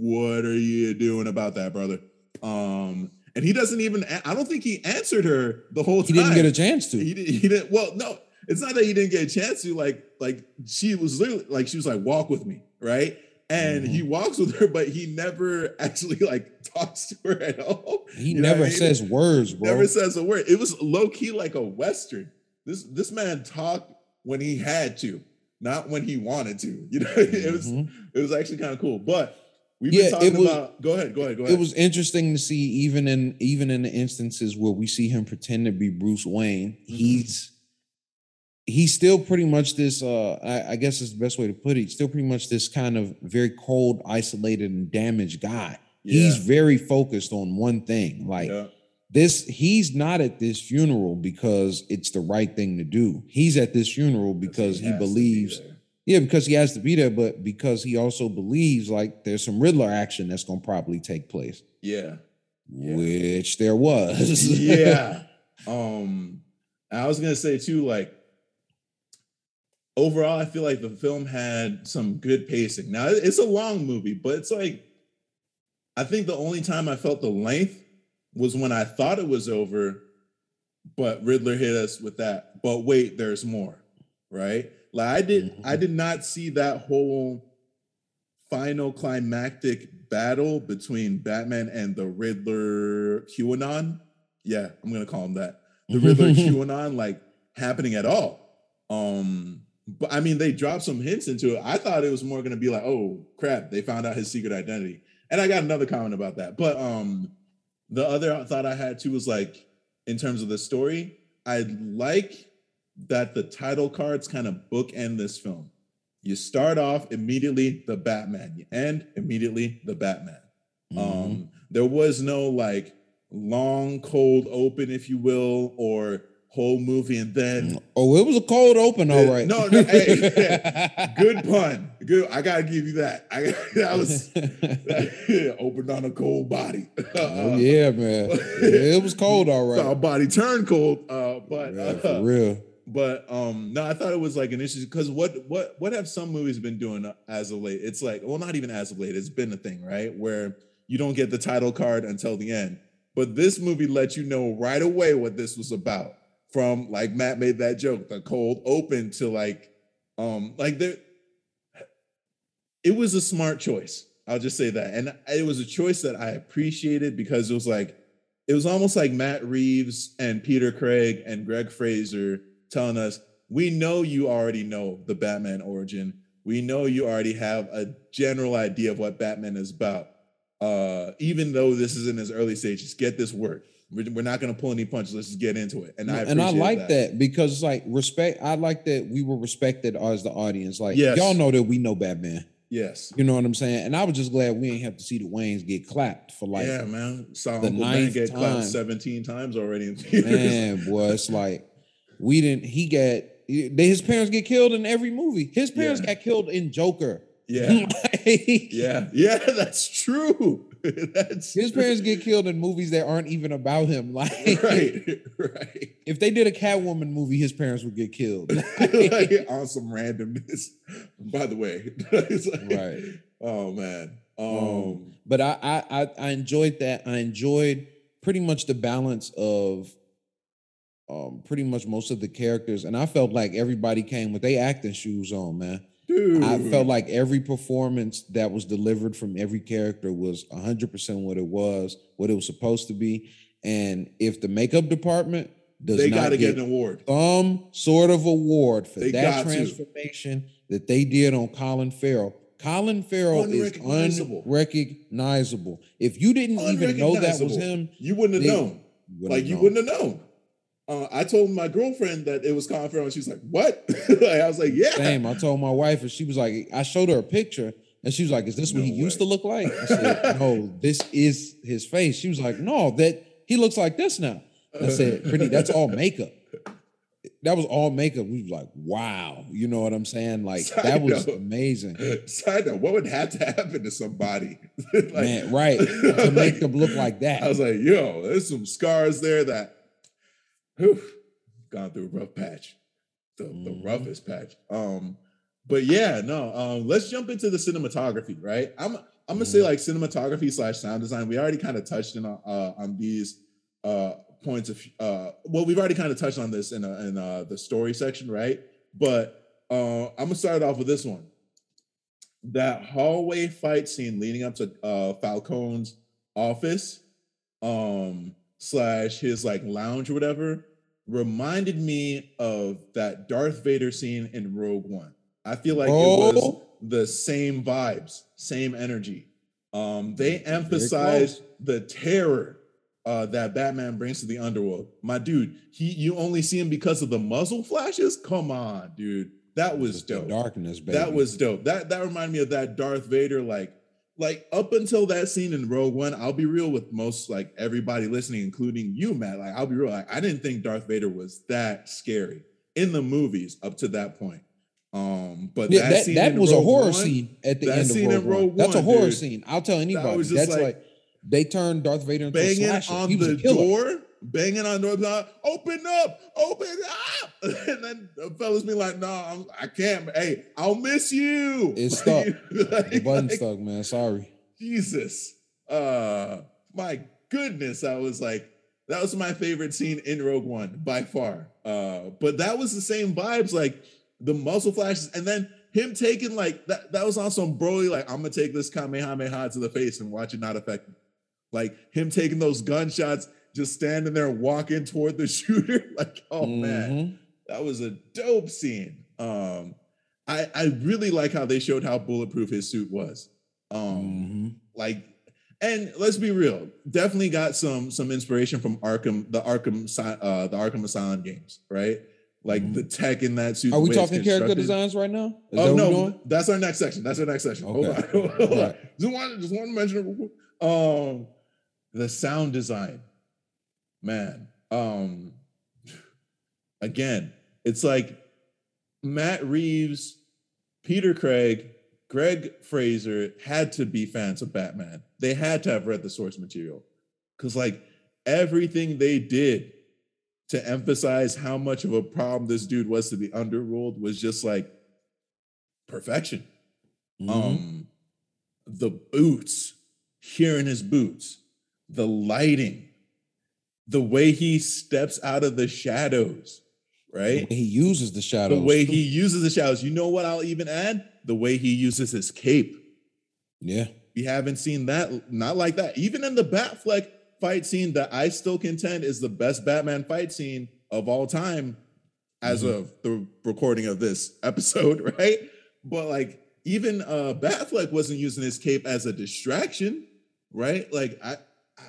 What are you doing about that, brother? Um, and he doesn't even, I don't think he answered her the whole time. He didn't get a chance to. He, he didn't, well, no, it's not that he didn't get a chance to like like she was literally like she was like walk with me right and mm-hmm. he walks with her but he never actually like talks to her at all he you never says words bro never says a word it was low-key like a western this this man talked when he had to not when he wanted to you know mm-hmm. it was mm-hmm. it was actually kind of cool but We've yeah, been talking was, about. Go ahead. Go ahead. Go ahead. It was interesting to see, even in even in the instances where we see him pretend to be Bruce Wayne, mm-hmm. he's he's still pretty much this uh I, I, guess is the best way to put it still pretty much this kind of very cold isolated and damaged guy yeah. he's very focused on one thing like yeah. this he's not at this funeral because it's the right thing to do he's at this funeral because he, he believes be yeah because he has to be there but because he also believes like there's some riddler action that's going to probably take place yeah. yeah. which there was yeah Um, I was gonna say too, like overall, I feel like the film had some good pacing. Now it's a long movie, but it's like I think the only time I felt the length was when I thought it was over, but Riddler hit us with that. But wait, there's more, right? Like I did, mm-hmm. I did not see that whole final climactic battle between Batman and the Riddler QAnon. Yeah, I'm gonna call him that. The Riddler QAnon like happening at all. Um, but I mean, they dropped some hints into it. I thought it was more gonna be like, oh crap, they found out his secret identity. And I got another comment about that. But um, the other thought I had too was like, in terms of the story, I like that the title cards kind of bookend this film. You start off immediately the Batman, you end immediately the Batman. Mm-hmm. Um, there was no like long cold open, if you will, or whole movie and then oh it was a cold open all right no no hey, good pun good i gotta give you that i that was that, opened on a cold body oh, yeah man it was cold all right our body turned cold uh but yeah, uh, for real but um no i thought it was like an issue because what what what have some movies been doing as of late it's like well not even as of late it's been a thing right where you don't get the title card until the end but this movie let you know right away what this was about from like Matt made that joke, the cold open to like um like there it was a smart choice. I'll just say that. And it was a choice that I appreciated because it was like it was almost like Matt Reeves and Peter Craig and Greig Fraser telling us, we know you already know the Batman origin. We know you already have a general idea of what Batman is about. Uh, even though this is in its early stages, get this work. We're, not going to pull any punches. Let's just get into it. And I and I like that. that. because like respect. I like that we were respected as the audience. Like yes. y'all know that we know Batman. Yes, you know what I'm saying. And I was just glad we ain't have to see the Waynes get clapped for like yeah, man. Saw the Uncle ninth get time. clapped 17 times already in theaters. Man, boy, it's like we didn't. He got his parents get killed in every movie. His parents yeah. got killed in Joker. Yeah. yeah. Yeah, that's true. that's his parents get killed in movies that aren't even about him. Like right, right. If they did a Catwoman movie, his parents would get killed. like, on some randomness. By the way. like, right. Oh man. Um, um, but I, I I enjoyed that. I enjoyed pretty much the balance of um pretty much most of the characters, and I felt like everybody came with their acting shoes on, man. Dude. I felt like every performance that was delivered from every character was 100% what it was, what it was supposed to be. And if the makeup department does they got to get, get, an award, some sort of award for they that transformation to. that they did on Colin Farrell. Colin Farrell is unrecognizable. If you didn't even know that was him, you wouldn't have known. Like you wouldn't have known. Uh, I told my girlfriend that it was Colin Farrell, and she's like, "What?" like, I was like, "Yeah." Same. I told my wife, and she was like, "I showed her a picture, and she was like, "Is this no what he way. used to look like?" I said, "No, this is his face." She was like, "No, that he looks like this now." I said, "Pretty, that's all makeup." That was all makeup. We was like, "Wow," you know what I'm saying? Like Side that was note, amazing. Side note: What would have to happen to somebody, like, man, right, to make them look like that? I was like, "Yo, there's some scars there that." Whew, gone through a rough patch, the, mm-hmm. the roughest patch. Um, but yeah, no. Um, let's jump into the cinematography, right? I'm I'm gonna mm-hmm. say like cinematography slash sound design. We already kind of touched in uh, on these uh, points of uh, well, we've already kind of touched on this in uh, in uh, the story section, right? But uh, I'm gonna start off with this one. That hallway fight scene leading up to uh, Falcone's office. Um, slash his like lounge or whatever reminded me of that Darth Vader scene in Rogue One. I feel like oh. it was oh. the same vibes, same energy. Um, they emphasized the terror uh, that Batman brings to the underworld. My dude, he you only see him because of the muzzle flashes. Come on, dude, that was dope. Darkness, baby. That was dope. That that reminded me of that Darth Vader like like up until that scene in Rogue One, I'll be real with most like everybody listening, including you, Matt. Like I'll be real, like I didn't think Darth Vader was that scary in the movies up to that point. Um, but yeah, that, that, that was a horror One, scene at the end of Rogue, Rogue One. That's a horror dude, scene. I'll tell anybody. That That's like, like, they turned Darth Vader into banging a on the door banging on doors, like, open up, open up. And then the fellas be like, no, I'm, I can not Hey, I'll miss you. It's stuck. like, the button like, stuck, man. Sorry. Jesus. Uh my goodness. I was like, that was my favorite scene in Rogue One by far. Uh, but that was the same vibes, like the muzzle flashes, and then him taking like that. That was on some Broly, like I'm gonna take this Kamehameha to the face and watch it not affect me. Like him taking those gunshots, just standing there walking toward the shooter. like, oh mm-hmm. man, that was a dope scene. Um, I I really like how they showed how bulletproof his suit was. Um, mm-hmm. like and let's be real, definitely got some some inspiration from Arkham, the Arkham, uh, the Arkham Asylum games, right? Like mm-hmm. the tech in that suit. Are we talking character designs right now? Is oh that no, that's our next section. That's our next section. Okay. Hold on, hold on. Right. Just want to just want to mention um the sound design, man. Um, again, it's like Matt Reeves, Peter Craig, Greig Fraser had to be fans of Batman. They had to have read the source material because, like, everything they did to emphasize how much of a problem this dude was to the underworld was just like perfection. Mm-hmm. Um, the boots, hearing his boots, the lighting, the way he steps out of the shadows, right? he uses the shadows. The way he uses the shadows. You know what I'll even add? the way he uses his cape. Yeah. We haven't seen that, not like that. Even in the Batfleck fight scene that I still contend is the best Batman fight scene of all time as mm-hmm. of the recording of this episode, right? But like even uh Batfleck wasn't using his cape as a distraction, right? Like I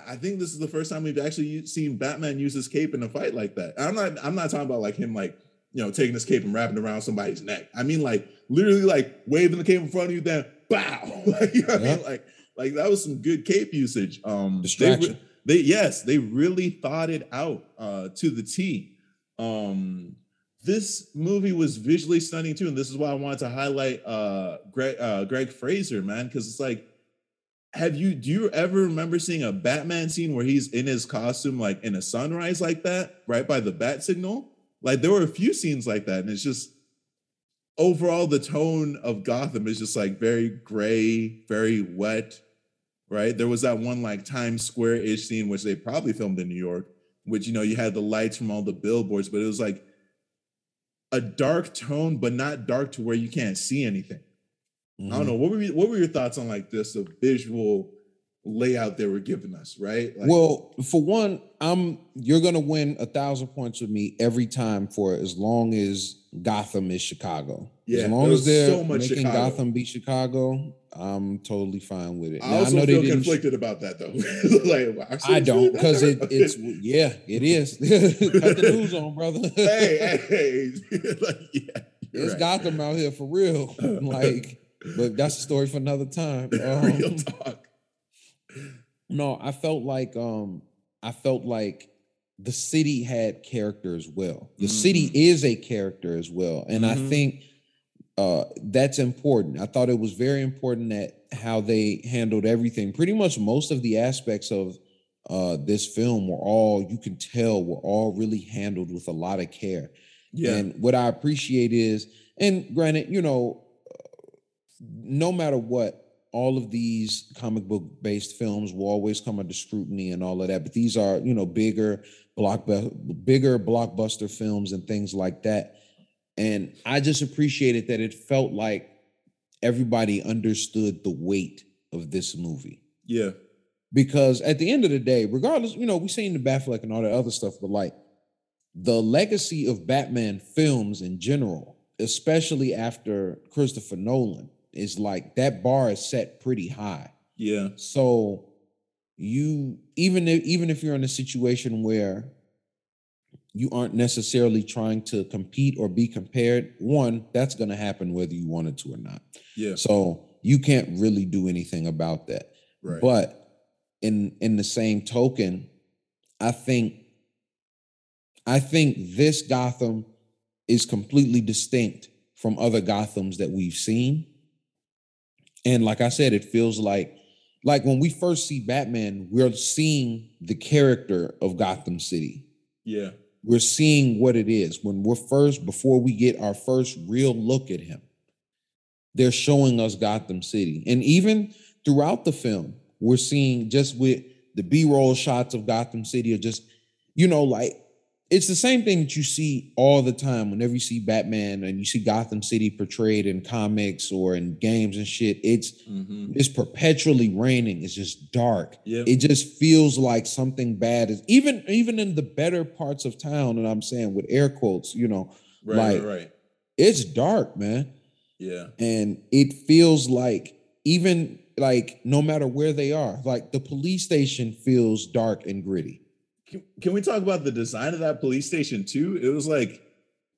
I think this is the first time we've actually seen Batman use his cape in a fight like that. I'm not I'm not talking about like him like you know, taking his cape and wrapping around somebody's neck. I mean, like literally, like waving the cape in front of you, then bow. like, you know I mean? Like, like that was some good cape usage. Um, Distraction. They, they yes, they really thought it out uh, to the T. Um, this movie was visually stunning too, and this is why I wanted to highlight uh, Greig, uh, Greig Fraser, man, because it's like have you do you ever remember seeing a Batman scene where he's in his costume like in a sunrise like that, right by the bat signal? Like there were a few scenes like that, and it's just overall the tone of Gotham is just like very gray, very wet, right? There was that one like Times Square ish scene which they probably filmed in New York, which you know you had the lights from all the billboards, but it was like a dark tone, but not dark to where you can't see anything. Mm-hmm. I don't know. What were what were your thoughts on like this, a visual layout they were giving us, right? Like, well, for one, I'm you're gonna win a thousand points with me every time for as long as Gotham is Chicago. Yeah, as long as they're so making Chicago. Gotham be Chicago, I'm totally fine with it. I also I know feel they conflicted sh- about that though. like, I, don't because it, it's yeah, it is. Cut the news on, brother. hey, hey, like, yeah, it's right. Gotham out here for real. like, but that's a story for another time. Um, real talk no, I felt like um I felt like the city had character as well. The mm-hmm. city is a character as well. And mm-hmm. I think uh that's important. I thought it was very important that how they handled everything. Pretty much most of the aspects of uh this film were all you can tell were all really handled with a lot of care. Yeah. And what I appreciate is and granted, you know, no matter what all of these comic book based films will always come under scrutiny and all of that but these are you know bigger block bigger blockbuster films and things like that. And i just appreciated that it felt like everybody understood the weight of this movie. Yeah. Because at the end of the day regardless you know we've seen the batfleck and all that other stuff but like the legacy of batman films in general especially after christopher nolan is like that bar is set pretty high. Yeah. So you even if even if you're in a situation where you aren't necessarily trying to compete or be compared, one, that's going to happen whether you wanted to or not. Yeah. So you can't really do anything about that. Right. But in in the same token, I think I think this Gotham is completely distinct from other Gothams that we've seen. And like I said, it feels like like when we first see Batman, we're seeing the character of Gotham City. Yeah. We're seeing what it is. When we're first, before we get our first real look at him, they're showing us Gotham City. And even throughout the film, we're seeing just with the B-roll shots of Gotham City or just, you know, like it's the same thing that you see all the time whenever you see Batman and you see Gotham City portrayed in comics or in games and shit. It's mm-hmm. it's perpetually raining. It's just dark. Yep. It just feels like something bad is even even in the better parts of town. And I'm saying with air quotes, you know, right, like right, right. it's dark, man. Yeah, and it feels like even like no matter where they are, like the police station feels dark and gritty can, we talk about the design of that police station too? It was like,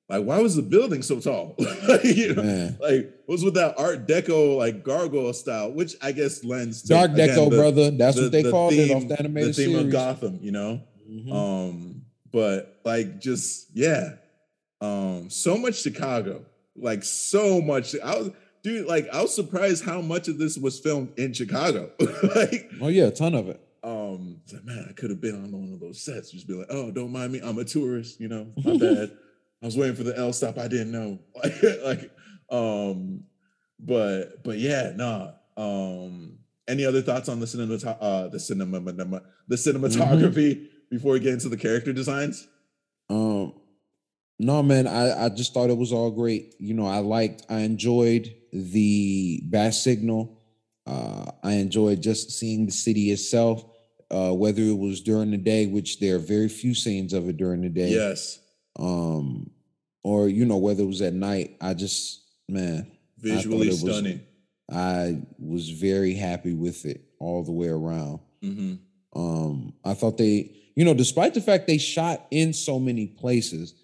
like why was the building so tall? you know, like was with that Art Deco like gargoyle style, which I guess lends to, dark again, Deco, the, brother. That's the, what they the called theme, it off the animated the theme series. of Gotham. You know, mm-hmm. um, but like just yeah, um, so much Chicago, like so much. I was dude, like I was surprised how much of this was filmed in Chicago. like, oh yeah, a ton of it like, man, I could have been on one of those sets. Just be like, oh, don't mind me, I'm a tourist. You know, my bad. I was waiting for the L stop. I didn't know. Like, like, um, but but yeah, nah. Um, any other thoughts on the cinema, uh, the cinema, the cinematography mm-hmm. before we get into the character designs? Um, no, man, I I just thought it was all great. You know, I liked, I enjoyed the bat signal. Uh, I enjoyed just seeing the city itself, uh, whether it was during the day, which there are very few scenes of it during the day. Yes. Um, or you know whether it was at night. I just man, visually I stunning. Was, I was very happy with it all the way around. Mm-hmm. Um, I thought they, you know, despite the fact they shot in so many places,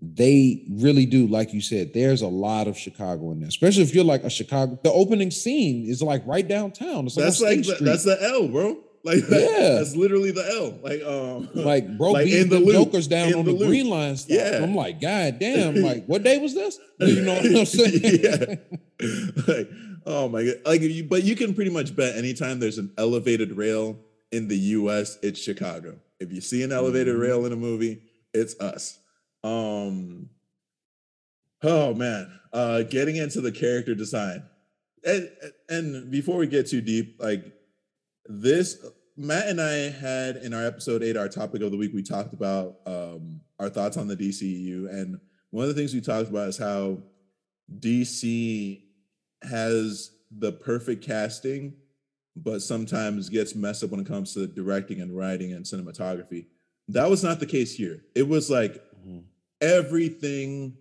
they really do, like you said, there's a lot of Chicago in there, especially if you're like a Chicago. The opening scene is like right downtown. It's like that's like the, that's the L, bro. Like that, yeah, that's literally the L. Like um, like bro, like beating the, the jokers down on the, the green line stuff. Yeah, I'm like, god damn, like what day was this? You know what I'm saying? yeah. like, oh my god, like you, but you can pretty much bet anytime there's an elevated rail in the U.S., it's Chicago. If you see an elevated mm-hmm. rail in a movie, it's us. Um, oh man, uh, getting into the character design, and and before we get too deep, like this, Matt and I had in our episode eight, our topic of the week, we talked about um, our thoughts on the DCU, and one of the things we talked about is how DC has the perfect casting, but sometimes gets messed up when it comes to directing and writing and cinematography. That was not the case here. It was like Mm-hmm. Everything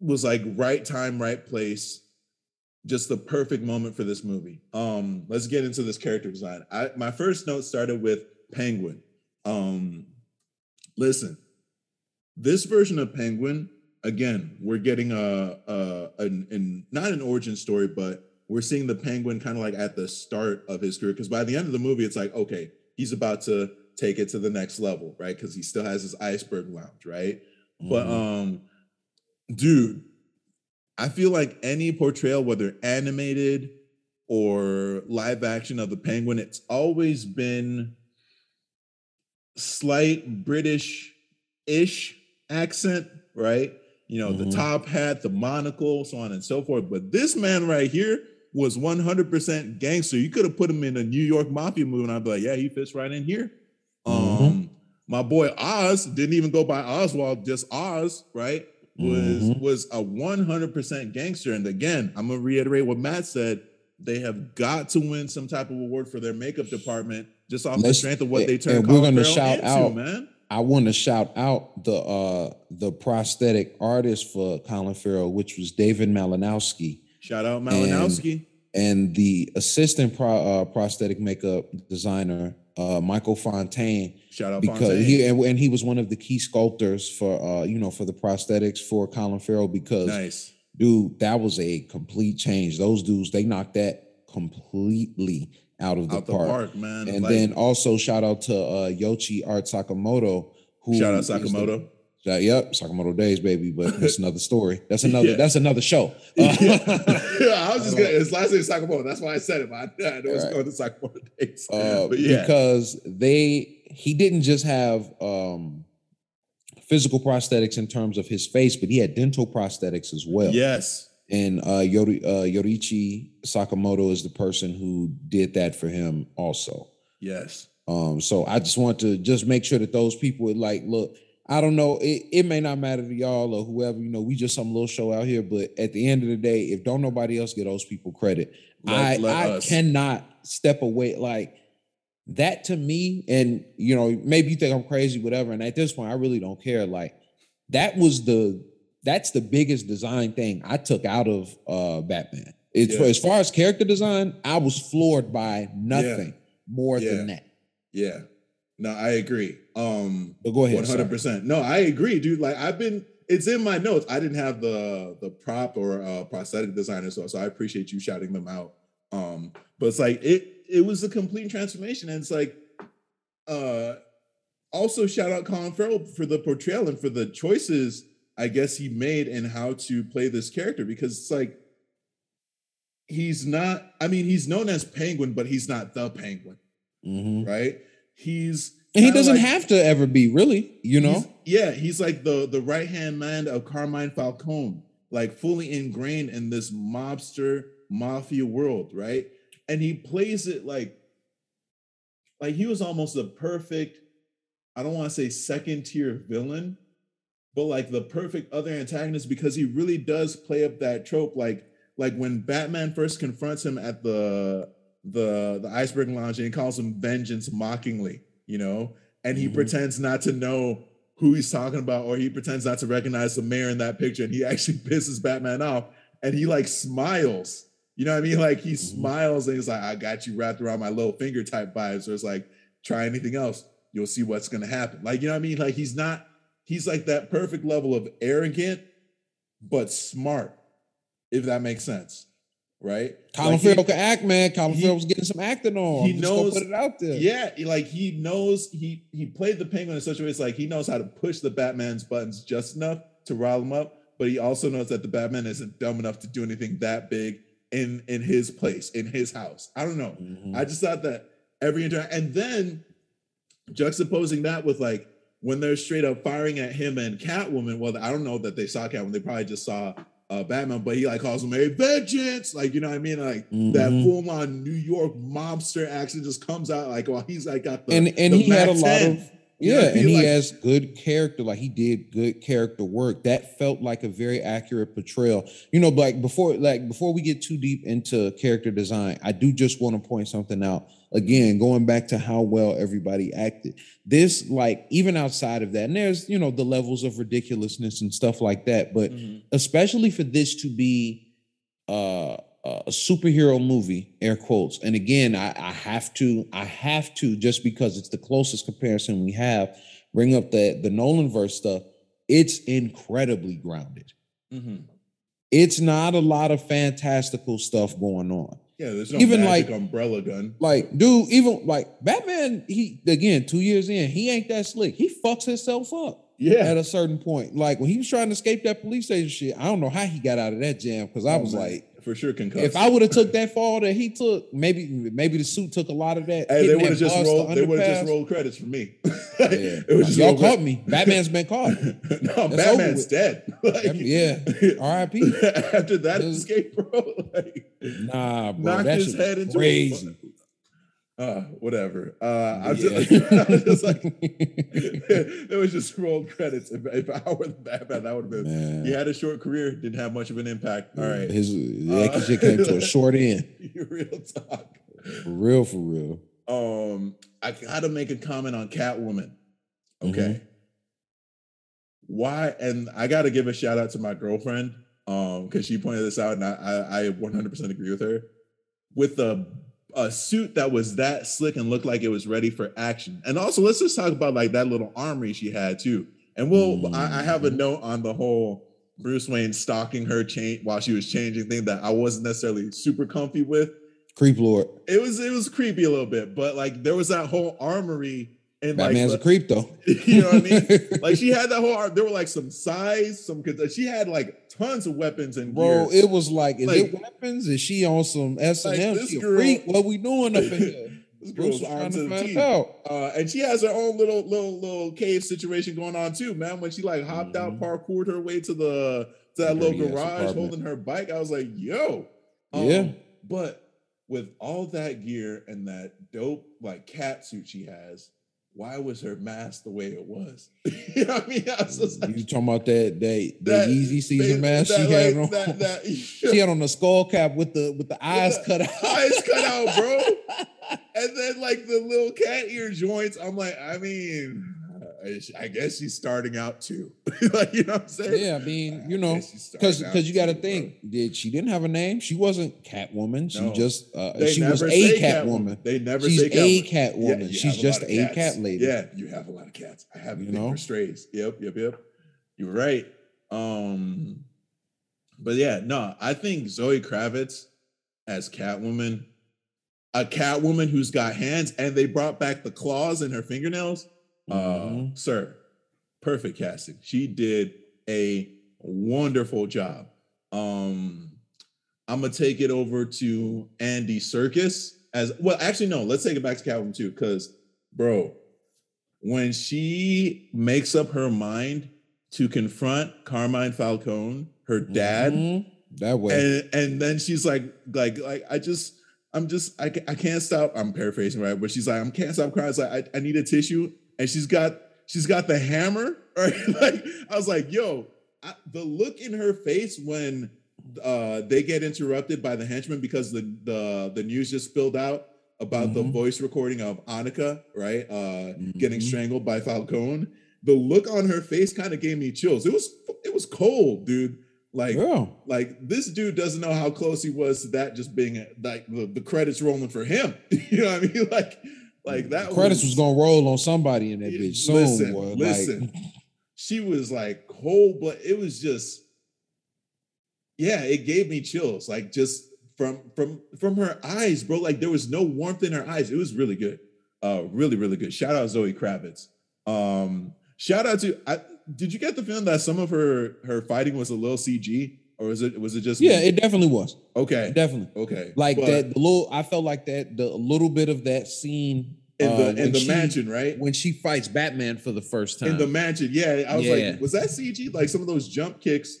was like right time, right place. Just the perfect moment for this movie. Um, let's get into this character design. I my first note started with Penguin. Um, listen, this version of Penguin, again, we're getting a, a, an, not an origin story, but we're seeing the Penguin kind of like at the start of his career. Because by the end of the movie, it's like, okay, he's about to take it to the next level, right? Because he still has his iceberg lounge, right? Mm-hmm. But um, dude, I feel like any portrayal, whether animated or live action of the penguin, it's always been slight British-ish accent, right? You know, mm-hmm. the top hat, the monocle, so on and so forth. But this man right here was 100% gangster. You could have put him in a New York mafia movie, and I'd be like, yeah, he fits right in here. Mm-hmm. Um, my boy Oz didn't even go by Oswald, just Oz, right? Was mm-hmm. was a 100% gangster. And again, I'm gonna reiterate what Matt said. They have got to win some type of award for their makeup department just off Let's, the strength of what they turned. And we're gonna shout into, out, man. I want to shout out the uh the prosthetic artist for Colin Farrell, which was David Malinowski. Shout out Malinowski. And, and the assistant pro, uh, prosthetic makeup designer uh, Michael Fontaine. Shout out because Fontaine. he and, and, he was one of the key sculptors for uh, you know for the prosthetics for Colin Farrell because nice. dude, that was a complete change. Those dudes they knocked that completely out of the, out park. the park. man. And like, then also shout out to uh, Yoichi Art Sakamoto. Who shout out Sakamoto. That yep, Sakamoto Days, baby. But that's another story. That's another. yeah. That's another show. Uh, yeah. I was just gonna. His last name is Sakamoto. That's why I said it. But I, I know it's right. going to Sakamoto Days. Uh, but yeah, because they he didn't just have um physical prosthetics in terms of his face, but he had dental prosthetics as well. Yes. And uh, Yori, uh, Yoriichi Sakamoto is the person who did that for him also. Yes. Um, so I just want to just make sure that those people would like, look, I don't know, it, it may not matter to y'all or whoever, you know, we just some little show out here, but at the end of the day, if don't nobody else get those people credit, let, I, let I cannot step away. Like that to me, and you know, maybe you think I'm crazy, whatever. And at this point, I really don't care. Like that was the that's the biggest design thing I took out of uh Batman. It's yeah. as far as character design, I was floored by nothing yeah. more yeah. than that. Yeah. No, I agree. Um but go ahead. 100%. Sorry. No, I agree, dude. Like I've been it's in my notes. I didn't have the the prop or uh prosthetic designer so so I appreciate you shouting them out. Um but it's like it it was a complete transformation and it's like uh also shout out Colin Farrell for the portrayal and for the choices I guess he made in how to play this character because it's like he's not I mean he's known as Penguin but he's not the Penguin. Mm-hmm. Right? He's and he doesn't like, have to ever be really, you know. He's, yeah, he's like the the right hand man of Carmine Falcone, like fully ingrained in this mobster mafia world, right? And he plays it like like he was almost the perfect. I don't want to say second tier villain, but like the perfect other antagonist because he really does play up that trope. Like like when Batman first confronts him at the the the iceberg lounge and he calls him vengeance mockingly, you know, and he mm-hmm. pretends not to know who he's talking about, or he pretends not to recognize the mayor in that picture, and he actually pisses Batman off, and he like smiles. You know what I mean? Like he mm-hmm. smiles and he's like, I got you wrapped around my little finger type vibes. Or it's like, try anything else, you'll see what's gonna happen. Like, you know what I mean? Like he's not, he's like that perfect level of arrogant, but smart, if that makes sense right? Colin like Farrell can act, man. Colin he, Farrell was getting some acting on. He knows put it out there. Yeah, like he knows he he played the penguin in such a way it's like he knows how to push the Batman's buttons just enough to rile him up, but he also knows that the Batman isn't dumb enough to do anything that big in in his place, in his house. I don't know. Mm-hmm. I just thought that every interaction and then juxtaposing that with like when they're straight up firing at him and Catwoman. Well, I don't know that they saw Catwoman. They probably just saw uh, Batman, but he like calls him a vengeance, like you know what I mean, like mm-hmm. that full on New York mobster accent just comes out like while he's like got the and and the he had a 10. lot of yeah, and he like, has good character. Like he did good character work. That felt like a very accurate portrayal. You know, like before, like before we get too deep into character design, I do just want to point something out. Again, going back to how well everybody acted. This, like, even outside of that, and there's you know the levels of ridiculousness and stuff like that. But mm-hmm. especially for this to be uh a superhero movie, air quotes. And again, I, I, have to, I have to, just because it's the closest comparison we have, bring up the the Nolan verse stuff. It's incredibly grounded. Mm-hmm. It's not a lot of fantastical stuff going on. Yeah, there's no even like umbrella gun. Like, dude, even like Batman, he again, two years in, he ain't that slick. He fucks himself up. Yeah. At a certain point. Like when he was trying to escape that police station shit, I don't know how he got out of that jam because I oh, was man. like, for sure concussed. If I would have took that fall that he took, maybe maybe the suit took a lot of that. Hey, they would have just rolled. They would have just rolled credits for me. yeah. it was just y'all caught me. Batman's been caught. no, That's Batman's dead. like, yeah, R.I.P. After that escape, bro. Like, nah, bro, knocked his head into crazy uh, whatever. Uh, I, was yeah. just, I was just like, it was just rolled credits. If, if I were the Batman, that would have been. Man. He had a short career, didn't have much of an impact. All right, his uh, shit came to a short end. real talk, for real, for real. Um, I gotta make a comment on Catwoman. Okay, mm-hmm. why? And I gotta give a shout out to my girlfriend, um, because she pointed this out, and I, I, I 100% agree with her. With the a suit that was that slick and looked like it was ready for action. And also, let's just talk about like that little armory she had too. And we'll, mm-hmm. I, I, have a mm-hmm. note on the whole Bruce Wayne stalking her chain while she was changing thing that I wasn't necessarily super comfy with. Creep lord. It was it was creepy a little bit, but like there was that whole armory and Batman's like, a creep though. You know what I mean? like she had that whole. There were like some size, some because she had like tons of weapons and bro. Gear. It was like, is like, it weapons? Is she on some S and M? She girl, a freak? What we doing up in here? This girl's on to the team. Uh, and she has her own little little little cave situation going on too, man. When she like hopped mm-hmm. out, parkoured her way to the to that little garage, holding her bike, I was like, "Yo, um, yeah." But with all that gear and that dope like cat suit she has, why was her mask the way it was? you know what I mean? I was like, you talking about that that, that easy season mask she had on? That, that, she had on the skull cap with the with the eyes with cut out. Eyes cut out, bro. and then like the little cat ear joints. I'm like, I mean, I guess she's starting out too. like, you know what I'm saying? Yeah, I mean, you know, because because you got to think, bro. did she didn't have a name? She wasn't Catwoman. She no. just uh, she was a Catwoman. Cat they never she's say a Catwoman. Yeah, she's just a, a cat lady. Yeah, you have a lot of cats. I have you know strays. Yep, yep, yep. You're right. Um, but yeah, no, I think Zoe Kravitz as Catwoman, a Catwoman who's got hands, and they brought back the claws in her fingernails mm-hmm. uh, sir, perfect casting. She did a wonderful job. Um, I'm gonna take it over to Andy Serkis as well. Actually, no, let's take it back to Calvin too, because bro, when she makes up her mind to confront Carmine Falcone, her dad, mm-hmm. that way, and, and then she's like, like, like, I just, I'm just, I, I can't stop. I'm paraphrasing, right? But she's like, I can't stop crying. It's like, I, I need a tissue and she's got she's got the hammer, right? like I was like, yo, I, the look in her face when uh, they get interrupted by the henchmen because the the the news just spilled out about mm-hmm. the voice recording of Annika, right? Uh, mm-hmm. getting strangled by Falcone. The look on her face kind of gave me chills. It was it was cold, dude. Like, yeah. like this dude doesn't know how close he was to that just being like the, the credits rolling for him. you know what I mean? Like like that credits was, was, gonna roll on somebody in that bitch soon. Listen, boy. listen. Like, she was like cold but It was just, yeah, it gave me chills. Like just from from from her eyes, bro. Like there was no warmth in her eyes. It was really good. Uh, really, really good. Shout out Zoe Kravitz. Um, shout out to I did you get the feeling that some of her her fighting was a little CG? Or was it was it just Yeah, it definitely was. Okay. Definitely. Okay. Like but, that the little I felt like that the little bit of that scene in the uh, in the she, mansion, right? When she fights Batman for the first time in the mansion, yeah. I was yeah. like, was that CG? Like some of those jump kicks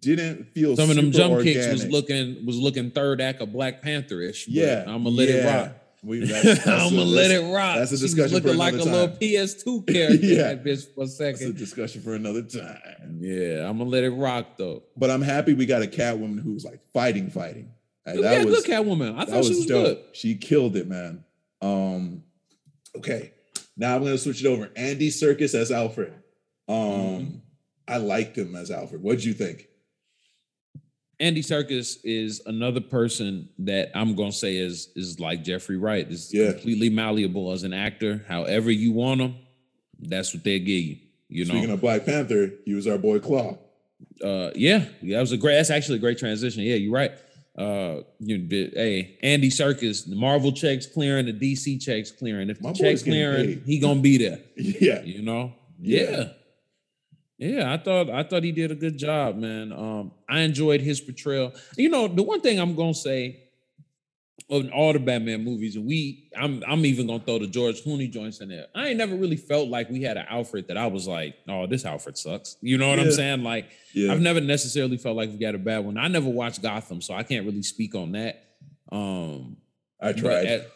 didn't feel. Some of them jump organic. kicks was looking was looking third act of Black Panther ish. Yeah, I'm gonna let yeah. it rock. We, that's, that's I'm gonna let it rock. That's a discussion looking like a time. little PS2 character. yeah, that bitch for a second. That's a discussion for another time. Yeah, I'm gonna let it rock though. But I'm happy we got a Catwoman who's like fighting, fighting. Like, that was good Catwoman. I thought was she was dope. good. She killed it, man. Um, okay, now I'm gonna switch it over. Andy Serkis as Alfred. Um, mm-hmm. I liked him as Alfred. What'd you think? Andy Serkis is another person that I'm gonna say is is like Jeffrey Wright. Is yeah. completely malleable as an actor. However you want him, that's what they give you. You know. Speaking of Black Panther, he was our boy Klaue. Uh, yeah, yeah, that was a great. That's actually a great transition. Yeah, you're right. Uh, you hey, Andy Serkis, the Marvel checks clearing, the DC checks clearing. If the checks clearing, he gonna be there. yeah, you know. yeah. yeah. Yeah, I thought I thought he did a good job, man. Um, I enjoyed his portrayal. You know, the one thing I'm gonna say of all the Batman movies, and we, I'm, I'm even gonna throw the George Clooney joints in there. I ain't never really felt like we had an Alfred that I was like, oh, this Alfred sucks. You know what yeah. I'm saying? Like, yeah. I've never necessarily felt like we got a bad one. I never watched Gotham, so I can't really speak on that. Um, I tried. At,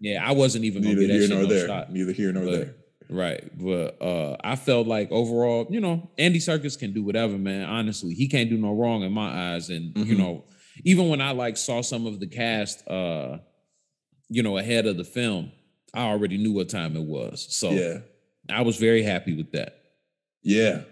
yeah, I wasn't even gonna get that here nor no there. Shot. Neither here nor but, there. Right. But uh I felt like overall, you know, Andy Serkis can do whatever, man. Honestly, he can't do no wrong in my eyes. And mm-hmm. you know, even when I like saw some of the cast uh, you know, ahead of the film, I already knew what time it was. So yeah, I was very happy with that. Yeah.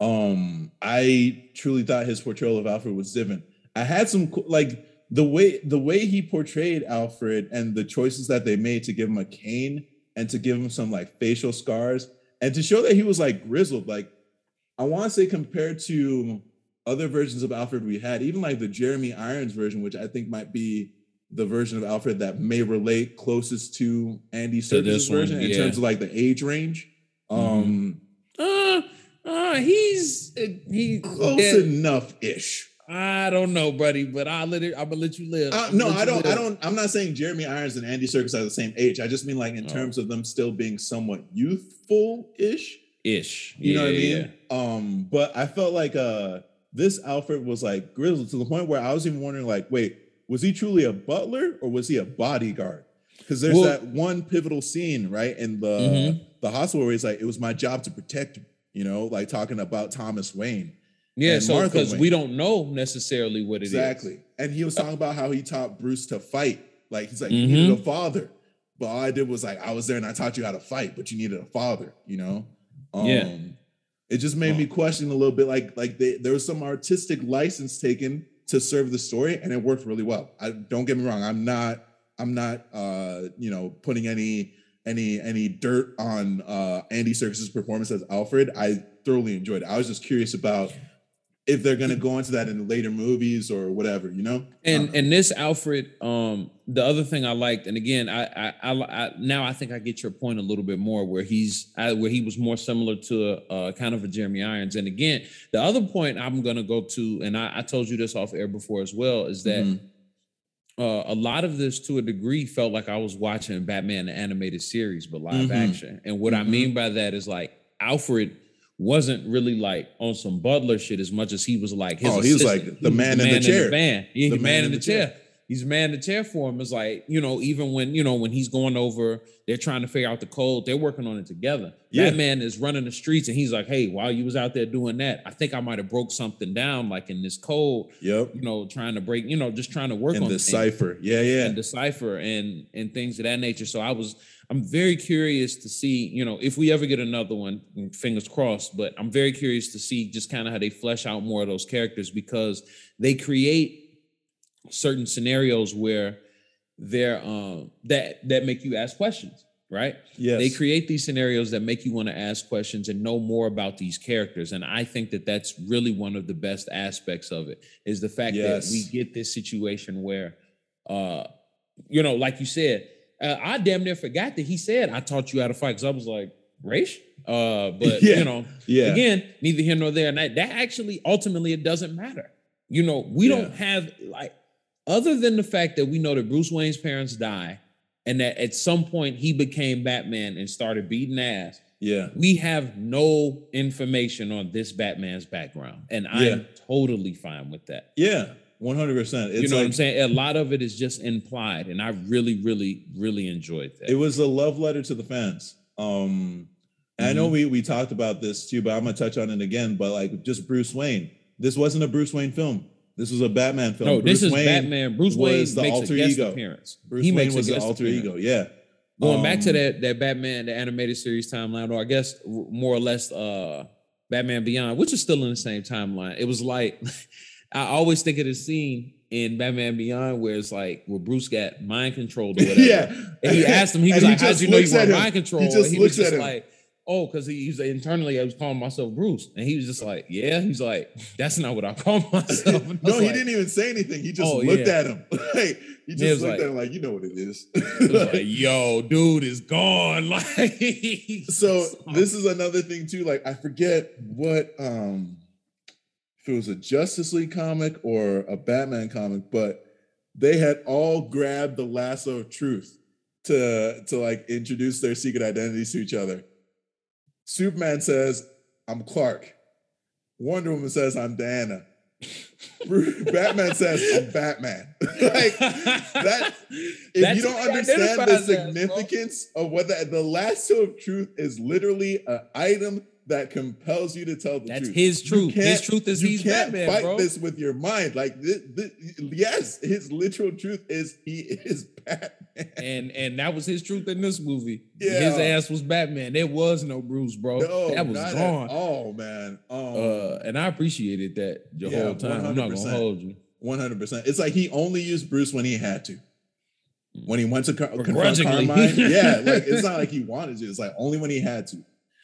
Um, I truly thought his portrayal of Alfred was different. I had some like the way the way he portrayed Alfred and the choices that they made to give him a cane and to give him some like facial scars and to show that he was like grizzled. Like I want to say compared to other versions of Alfred we had, even like the Jeremy Irons version, which I think might be the version of Alfred that may relate closest to Andy Serkis' version yeah. in terms of like the age range. Mm-hmm. Um, uh, uh, he's uh, he close enough ish. I don't know, buddy, but I'll let it. I'm gonna let you live. Uh, no, I don't. Live. I don't. I'm not saying Jeremy Irons and Andy Serkis are the same age. I just mean like in oh. terms of them still being somewhat youthful ish. Ish. You yeah, know what I mean? Um, but I felt like uh this Alfred was like grizzled to the point where I was even wondering, like, wait, was he truly a butler or was he a bodyguard? Because there's well, that one pivotal scene, right, in the mm-hmm. the hospital where he's like, "It was my job to protect you," you know, like talking about Thomas Wayne. Yeah, so because we don't know necessarily what it exactly. Exactly. And he was talking about how he taught Bruce to fight. Like he's like, mm-hmm. you needed a father. But all I did was like, I was there and I taught you how to fight, but you needed a father, you know? Um, yeah. It just made me question a little bit like like they, there was some artistic license taken to serve the story and it worked really well. I don't get me wrong, I'm not I'm not uh you know putting any any any dirt on uh Andy Serkis's performance as Alfred. I thoroughly enjoyed it. I was just curious about if they're going to go into that in later movies or whatever, you know. And and this Alfred, um, the other thing I liked, and again, I, I, I, I now I think I get your point a little bit more, where he's I, where he was more similar to a, a, kind of a Jeremy Irons. And again, the other point I'm going to go to, and I, I, told you this off air before as well, is that. Mm-hmm. Uh, a lot of this, to a degree, felt like I was watching Batman the animated series, but live mm-hmm. action. And what mm-hmm. I mean by that is like Alfred wasn't really like on some Butler shit as much as he was like his. Oh, he was like the man, in the chair. man. Yeah, the, man, in the, chair. chair. He's a man in the chair for him. Is like you know even when you know when he's going over, they're trying to figure out the code. They're working on it together. Yeah. That man is running the streets and he's like, hey, while you was out there doing that, I think I might have broke something down like in this code. Yep. You know, trying to break. You know, just trying to work and on decipher. Yeah, yeah. And decipher and and things of that nature. So I was I'm very curious to see, you know, if we ever get another one, fingers crossed, but I'm very curious to see just kind of how they flesh out more of those characters because they create certain scenarios where they're um that that make you ask questions, right? Yes. They create these scenarios that make you want to ask questions and know more about these characters and I think that that's really one of the best aspects of it is the fact yes. that we get this situation where uh you know, like you said, uh, I damn near forgot that he said I taught you how to fight because I was like, race? Uh, but yeah. you know, yeah. again, neither here nor there. And that, that actually ultimately it doesn't matter. You know, we yeah. don't have like other than the fact that we know that Bruce Wayne's parents die and that at some point he became Batman and started beating ass. Yeah. We have no information on this Batman's background. And I'm yeah. totally fine with that. Yeah. One hundred percent. You know like, what I'm saying? A lot of it is just implied, and I really, really, really enjoyed that. It was a love letter to the fans. Um, mm-hmm. I know mm-hmm. we we talked about this too, but I'm gonna touch on it again. But like, just Bruce Wayne. This wasn't a Bruce Wayne film. This was a Batman film. No, Bruce this is Wayne Batman. Bruce Wayne was the alter ego. Appearance. Bruce he Wayne makes was the alter appearance. ego. Yeah. Going um, back to um, that that Batman, the animated series timeline, or I guess more or less, uh, Batman Beyond, which is still in the same timeline. It was like I always think of the scene in Batman Beyond where it's like where Bruce got mind controlled or whatever. yeah. And he asked him, he was and like, How'd you know you were mind control? He just and he was just like, Oh, because he, was internally I was calling myself Bruce. And he was just like, Yeah. He's like, That's not what I call myself. no, he like, didn't even say anything. He just oh, looked yeah. at him. like he just looked like, at him like, you know what it is. like, Yo, dude is gone. Like so this is another thing too. Like I forget what um if it was a Justice League comic or a Batman comic, but they had all grabbed the lasso of truth to to like introduce their secret identities to each other. Superman says, "I'm Clark." Wonder Woman says, "I'm Diana." Batman says, "I'm Batman." like that. If That's you don't understand the significance of what the, the lasso of truth is, literally an item that compels you to tell the That's truth. That's his truth. His truth is you he's can't Batman, fight bro. this with your mind. Like this, this, yes, his literal truth is he is Batman. And and that was his truth in this movie. Yeah. His ass was Batman. There was no Bruce, bro. No, that was gone. Oh man. Um, uh, and I appreciated that the yeah, whole time. i am not gonna hold you. One hundred percent. It's like he only used Bruce when he had to. When he went to co- confront Carmine, yeah, like it's not like he wanted to. It's like only when he had to.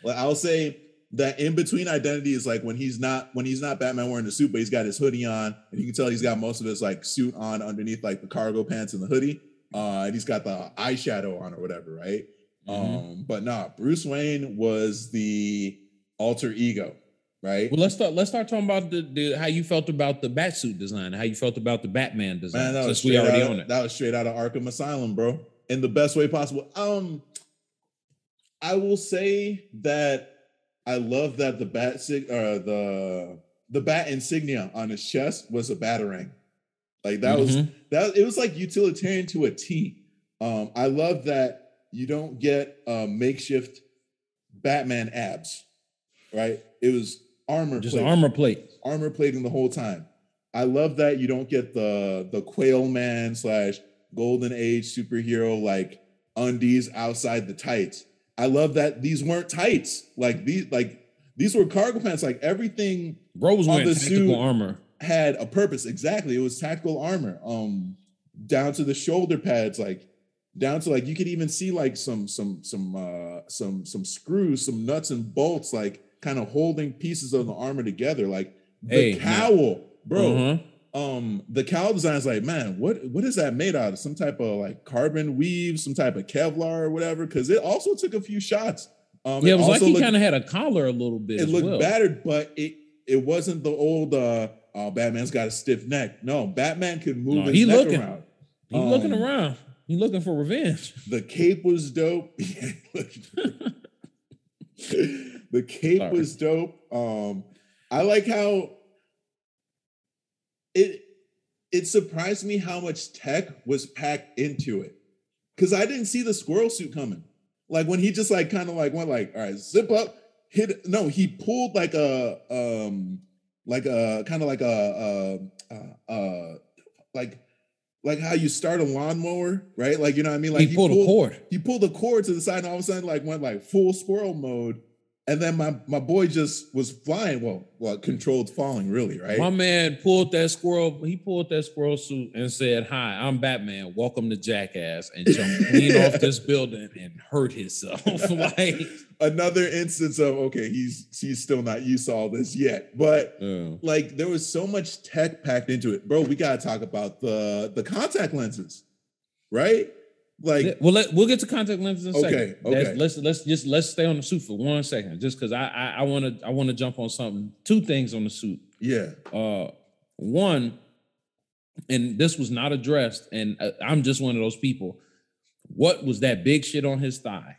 Like I'll say that in between identity is like when he's not when he's not Batman wearing the suit, but he's got his hoodie on, and you can tell he's got most of his like suit on underneath like the cargo pants and the hoodie, uh, and he's got the eyeshadow on or whatever, right? Mm-hmm. Um, but nah, Bruce Wayne was the alter ego, right? Well, let's start. Let's start talking about the, the how you felt about the bat suit design, how you felt about the Batman design. Man, since we already own it, that was straight out of Arkham Asylum, bro, in the best way possible. Um, I will say that I love that the bat sig uh, the the bat insignia on his chest was a batarang. Like that mm-hmm. was that it was like utilitarian to a T. Um, I love that you don't get uh, makeshift Batman abs, right? It was armor, just plate, armor plate, armor plating the whole time. I love that you don't get the the Quail Man slash Golden Age superhero like undies outside the tights. I love that these weren't tights. Like these, like these were cargo pants. Like everything. Bro was wearing tactical armor. Had a purpose. Exactly. It was tactical armor. Um, down to the shoulder pads, like down to like you could even see like some some some uh some some screws, some nuts and bolts, like kind of holding pieces of the armor together. Like the hey, cowl, man. bro. Uh-huh um the cowl design is like man what what is that made out of? Some type of like carbon weave some type of kevlar or whatever? Because it also took a few shots. Um yeah it was it like he kind of had a collar a little bit it looked well. battered but it it wasn't the old uh oh batman's got a stiff neck. No batman could move no, his he neck looking, around. He's um, looking around. He's looking for revenge. the cape was dope. The cape Sorry. was dope. Um i like how it it surprised me how much tech was packed into it because I didn't see the squirrel suit coming. Like when he just like kind of like went like, all right, zip up, hit. No, he pulled like a um like a kind of like a uh uh like like how you start a lawnmower, right? Like you know what I mean? Like he, he pulled, pulled a cord. He pulled the cord to the side, and all of a sudden, like went like full squirrel mode, and then my my boy just was flying. Well, well, controlled falling, really, right? My man pulled that squirrel. He pulled that squirrel suit and said, "Hi, I'm Batman. Welcome to Jackass," and jumped clean off this building and hurt himself. like another instance of okay, he's he's still not used to all this yet, but yeah. like there was so much tech packed into it, bro. We gotta talk about the the contact lenses, right? Like, well, let, we'll get to contact lenses in a okay, second. Okay, That's, let's let's just let's stay on the suit for one second, just because I I want to I want to jump on something. Two things on the suit. Yeah. Uh, one, and this was not addressed, and uh, I'm just one of those people. What was that big shit on his thigh?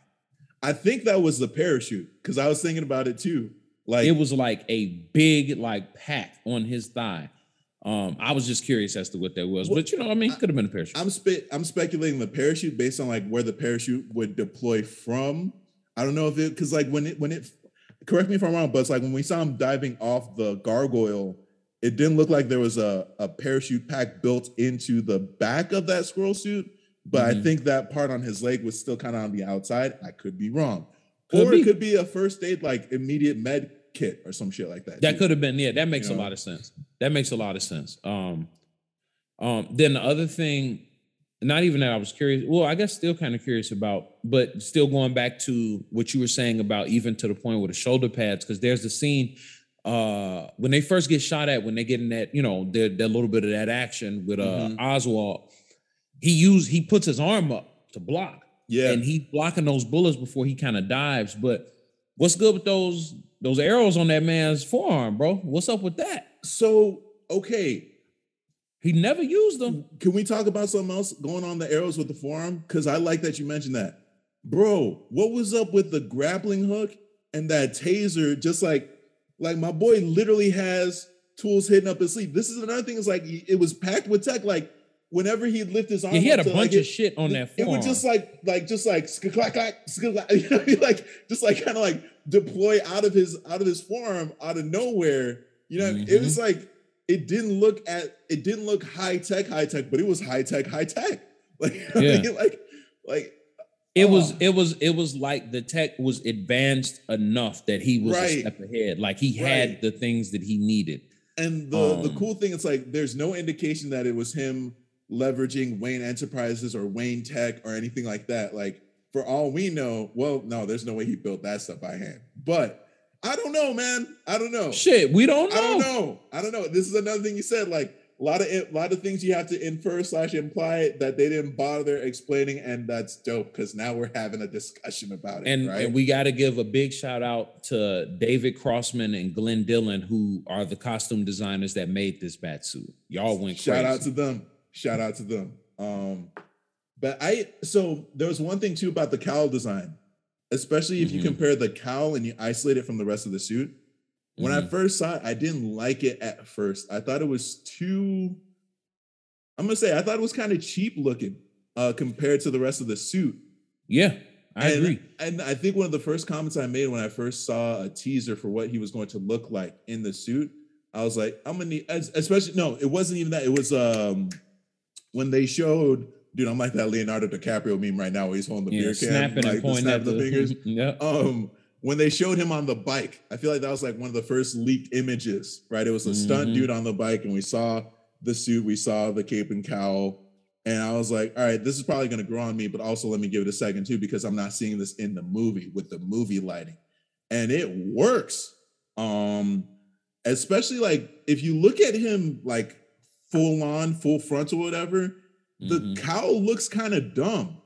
I think that was the parachute because I was thinking about it too. Like it was like a big like pack on his thigh. Um, I was just curious as to what that was, well, but you know, I mean, it could have been a parachute. I'm spe- I'm speculating the parachute based on like where the parachute would deploy from. I don't know if it because like when it when it correct me if I'm wrong, but it's like when we saw him diving off the gargoyle, it didn't look like there was a, a parachute pack built into the back of that squirrel suit. But mm-hmm. I think that part on his leg was still kind of on the outside. I could be wrong. Could or be. it could be a first aid, like immediate med kit or some shit like that. That could have been, yeah, that makes you know? a lot of sense. That makes a lot of sense. Um, um, then the other thing, not even that I was curious, well, I guess still kind of curious about, but still going back to what you were saying about even to the point with the shoulder pads, because there's the scene uh when they first get shot at, when they get in that, you know, that little bit of that action with uh mm-hmm. Oswald, he used he puts his arm up to block. Yeah. And he's blocking those bullets before he kind of dives. But what's good with those those arrows on that man's forearm, bro. What's up with that? So, okay. He never used them. Can we talk about something else going on the arrows with the forearm? Because I like that you mentioned that. Bro, what was up with the grappling hook and that taser? Just like, like my boy literally has tools hidden up his sleeve. This is another thing, is like it was packed with tech. Like whenever he'd lift his arm, yeah, he had a bunch like, of it, shit on that. Forearm. It would just like, like, just like, clack, clack, you know, like, just like, kind of like deploy out of his out of his forearm out of nowhere. You know, mm-hmm. it was mm-hmm. like it didn't look at it didn't look high tech, high tech, but it was high tech, high tech. Like, yeah. like, like it was it was it was like the tech was advanced enough that he was right. a step ahead. Like he had right. the things that he needed. And the um, the cool thing is like there's no indication that it was him leveraging Wayne Enterprises or Wayne Tech or anything like that. Like for all we know, well, no, there's no way he built that stuff by hand. But I don't know, man. I don't know. Shit, we don't know. I don't know. I don't know. This is another thing you said. Like a lot of a lot of things you have to infer slash imply that they didn't bother explaining, and that's dope because now we're having a discussion about it. And, right? and we got to give a big shout out to David Crossman and Glyn Dillon, who are the costume designers that made this bat suit. Y'all went shout crazy. out to them. Shout out to them. Um, but I so there was one thing too about the cowl design, especially if mm-hmm. you compare the cowl and you isolate it from the rest of the suit. When mm-hmm. I first saw it, I didn't like it at first. I thought it was too. I'm gonna say I thought it was kind of cheap looking uh, compared to the rest of the suit. Yeah, I and, agree. And I think one of the first comments I made when I first saw a teaser for what he was going to look like in the suit, I was like, I'm gonna need, especially no, it wasn't even that. It was um when they showed, dude, I'm like that Leonardo DiCaprio meme right now where he's holding the yeah, beer can, snapping like, and pointing at the, the fingers. yeah. Um, when they showed him on the bike, I feel like that was like one of the first leaked images, right? It was a mm-hmm. stunt dude on the bike, and we saw the suit, we saw the cape and cowl. And I was like, all right, this is probably going to grow on me, but also let me give it a second too, because I'm not seeing this in the movie with the movie lighting. And it works. Um, especially like if you look at him like full on, full frontal, whatever, mm-hmm. the cowl looks kind of dumb.